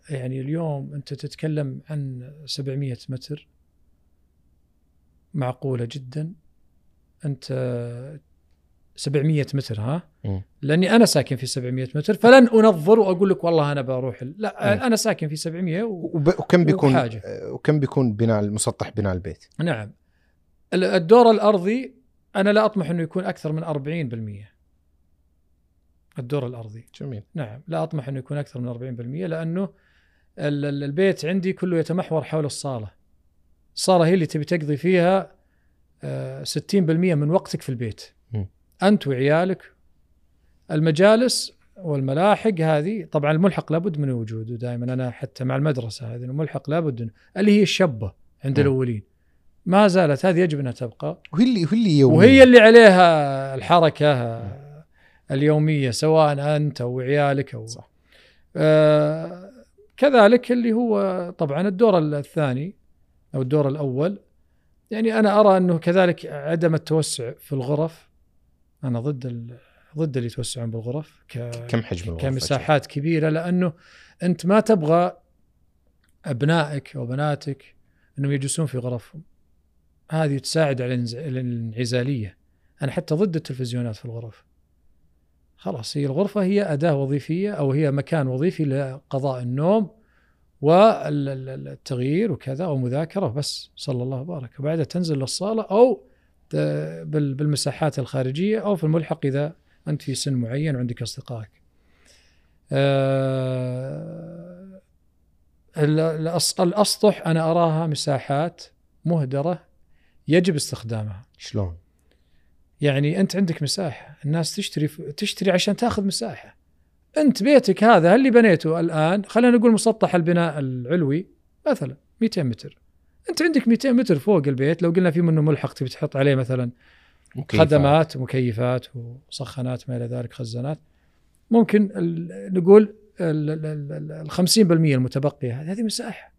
يعني اليوم أنت تتكلم عن 700 متر معقولة جدا أنت 700 متر ها. لأني أنا ساكن في 700 متر فلن أنظر وأقول لك والله أنا بروح لا. أنا ساكن في 700 و... وب- وكم بيكون وحاجة. وكم بيكون بناء المسطح بناء البيت؟ نعم ال- الدور الأرضي أنا لا أطمح إنه يكون أكثر من 40% الدور الأرضي جميل نعم لا أطمح أنه يكون أكثر من 40% لأنه ال- ال- البيت عندي كله يتمحور حول الصالة. الصالة هي اللي تبي تقضي فيها آه، 60% من وقتك في البيت. م. أنت وعيالك المجالس والملاحق هذه طبعا الملحق لابد من وجوده دائما أنا حتى مع المدرسة هذه الملحق لابد إنه- اللي هي الشبه عند م. الأولين. ما زالت هذه يجب أنها تبقى وهي اللي وهي اللي وهي اللي عليها الحركة اليومية سواء أنت أو عيالك أو صح. آه كذلك اللي هو طبعا الدور الثاني أو الدور الأول يعني أنا أرى أنه كذلك عدم التوسع في الغرف أنا ضد. ضد اللي يتوسعون بالغرف ك... كم حجم الغرفة؟ كمساحات كبيرة لأنه أنت ما تبغى أبنائك أو بناتك أنهم يجلسون في غرفهم هذه تساعد على الانعزالية أنا حتى ضد التلفزيونات في الغرف خلاص هي الغرفة هي أداة وظيفية أو هي مكان وظيفي لقضاء النوم والتغيير وكذا أو مذاكرة بس صلى الله وبارك وبعدها تنزل ت- بال- بالمساحات الخارجية أو في الملحق إذا أنت في سن معين وعندك أصدقائك. آه، ال- الأس- الأسطح أنا أراها مساحات مهدرة يجب استخدامها. شلون؟ يعني أنت عندك مساحة، الناس تشتري تشتري عشان تاخذ مساحة. أنت بيتك هذا اللي بنيته الآن خلينا نقول مسطح البناء العلوي مثلا 200 متر. أنت عندك 200 متر فوق البيت لو قلنا في منه ملحق تبي تحط عليه مثلا مكيفات. خدمات ومكيفات ومسخنات ما إلى ذلك خزانات ممكن ال- نقول ال- ال- ال- ال 50% المتبقية هذه هذه مساحة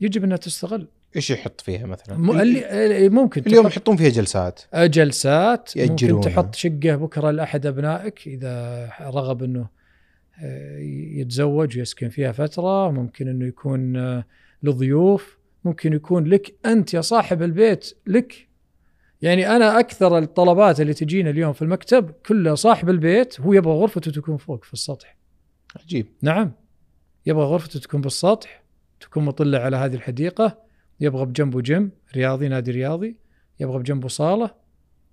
يجب أنها تستغل إيش يحط فيها مثلا؟ م- اللي ممكن اليوم تحط يحطون فيها جلسات. جلسات ممكن يأجرونها. تحط شقة بكرة لأحد أبنائك إذا رغب إنه آه، يتزوج ويسكن فيها فترة ممكن إنه يكون آه، لضيوف ممكن يكون لك أنت يا صاحب البيت لك. يعني أنا أكثر الطلبات اللي تجينا اليوم في المكتب كل صاحب البيت هو يبغى غرفته تكون فوق في السطح. عجيب. نعم. يبغى غرفته تكون بالسطح تكون مطلة على هذه الحديقة. يبغى بجنبه جيم رياضي نادي رياضي. يبغى بجنبه صالة.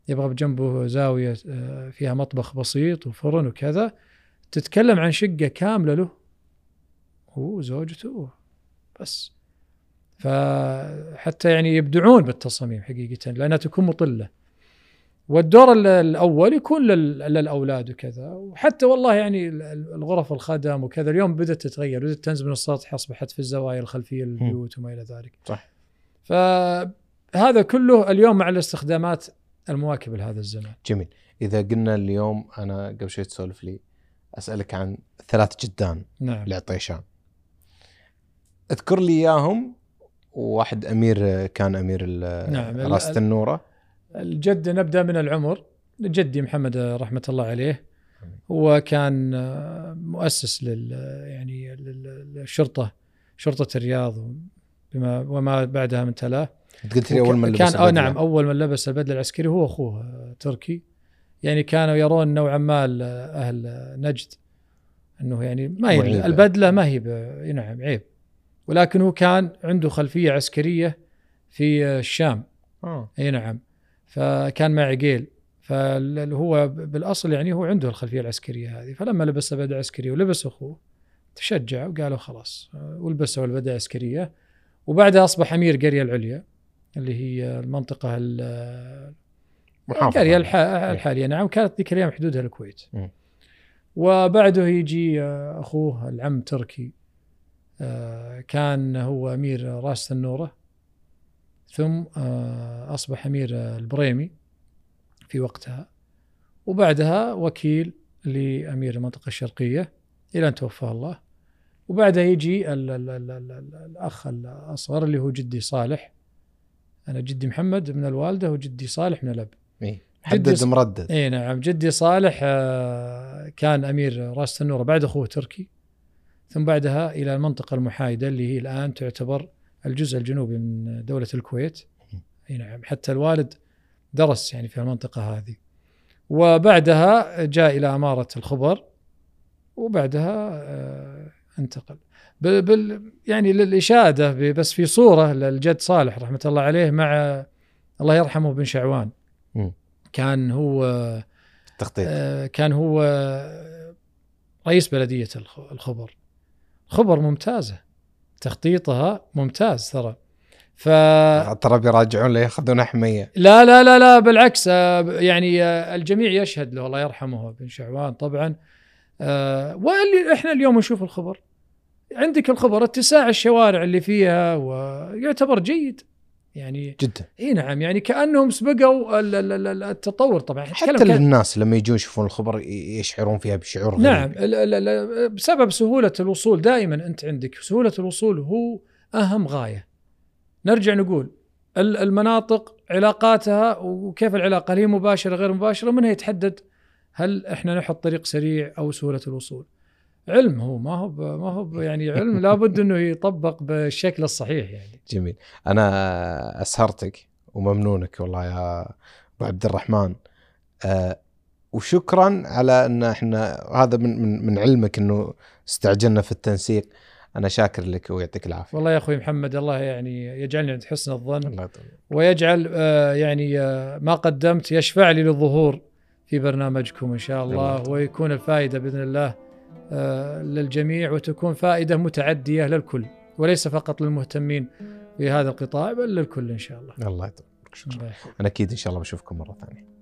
يبغى بجنبه زاوية آه، فيها مطبخ بسيط وفرن وكذا. تتكلم عن شقة كاملة له. هو وزوجته بس. فحتى يعني يبدعون بالتصاميم حقيقة لأنها تكون مطلة. والدور ال- الأول يكون لل- للأولاد وكذا. وحتى والله يعني ال- ال- الغرف الخدم وكذا. اليوم بدأت تتغير بدأت تنزل من السطح أصبحت في الزوايا الخلفية للبيوت وما إلى ذلك. صح. فهذا كله اليوم مع الاستخدامات المواكبة لهذا الزمان جميل. إذا قلنا اليوم أنا قبل شوي تسولف لي أسألك عن ثلاث جدان نعم. لعطيشان. اذكر لي إياهم واحد أمير كان أمير ال- نعم. ال- راس ال- تنورة. الجد نبدأ من العمر. جدي محمد رحمة الله عليه. هو كان آه، مؤسس لل يعني لل- للشرطة شرطة الرياض بما وما بعدها من تلاه. قلت لي أول من لبس كان البدلة. نعم أول من لبس البدلة العسكري هو أخوه آه، تركي. يعني كانوا يرون نوعا ما أهل نجد. إنه يعني ما هي. البدلة ما هي ب- نعم عيب. ولكن هو كان عنده خلفية عسكرية في آه، الشام. آه. إي نعم. فكان مع عقيل فهو بالأصل يعني هو عنده الخلفية العسكرية هذه. فلما لبس بدله عسكريه ولبس أخوه تشجع وقالوا خلاص آه، ولبسوا البدلة العسكرية. وبعدها أصبح أمير قرية العليا اللي هي المنطقة. القرية الح- الحالية نعم كانت ذيك الأيام حدودها الكويت مم. وبعده يجي آه، أخوه العم تركي آه، كان هو أمير راس النورة ثم آه، أصبح أمير البريمي في وقتها وبعدها وكيل لأمير المنطقة الشرقية إلى أن توفاه الله وبعدها يجي ال ال ال ال ال الأخ الأصغر اللي هو جدي صالح. أنا جدي محمد من الوالدة وجدي صالح من الأب. إيه. حدد مردد. اي نعم. جدي صالح آه، كان أمير راس النوره بعد أخوه تركي. ثم بعدها إلى المنطقة المحايدة اللي هي الآن تعتبر الجزء الجنوبي من دولة الكويت. إي نعم. حتى الوالد درس يعني في المنطقة هذه. وبعدها جاء إلى أمارة الخبر. وبعدها آه، انتقل. بال يعني للإشادة بس في صورة للجد صالح رحمة الله عليه مع الله يرحمه بن شعوان. م. كان هو التخطيط آه، كان هو رئيس بلدية الخبر. خبر ممتازة. تخطيطها ممتاز ترى. ف ترى بيراجعون له ياخذون حميه لا لا لا لا بالعكس آه، يعني آه، الجميع يشهد له الله يرحمه بن شعوان طبعا. واللي إحنا اليوم نشوف الخبر. عندك الخبر اتساع الشوارع اللي فيها ويعتبر جيد. يعني جدا. إي نعم يعني كأنهم سبقوا التطور طبعا. حتى الناس لما يجون يشوفون الخبر يشعرون فيها بشعور غريب. نعم بسبب سهولة الوصول دائما أنت عندك سهولة الوصول هو أهم غاية. نرجع نقول المناطق علاقاتها وكيف العلاقة هي مباشرة غير مباشرة منها يتحدد هل إحنا نحط طريق سريع أو سهولة الوصول؟ علم هو ما هو ما هو يعني علم لابد إنه يطبق بالشكل الصحيح يعني. جميل. أنا أسهرتك وممنونك والله يا أبو عبد الرحمن. أه وشكرا على إن إحنا هذا من من من علمك إنه استعجلنا في التنسيق. أنا شاكر لك ويعطيك العافية. والله يا أخوي محمد الله يعني يجعلني عند حسن الظن. الله ويجعل آه يعني آه ما قدمت يشفع لي للظهور. في برنامجكم إن شاء الله ويكون الفائدة بإذن الله آه، للجميع وتكون فائدة متعدية للكل وليس فقط للمهتمين بهذا القطاع بل للكل إن شاء الله. الله يطول أنا أكيد إن شاء الله بشوفكم مرة ثانية.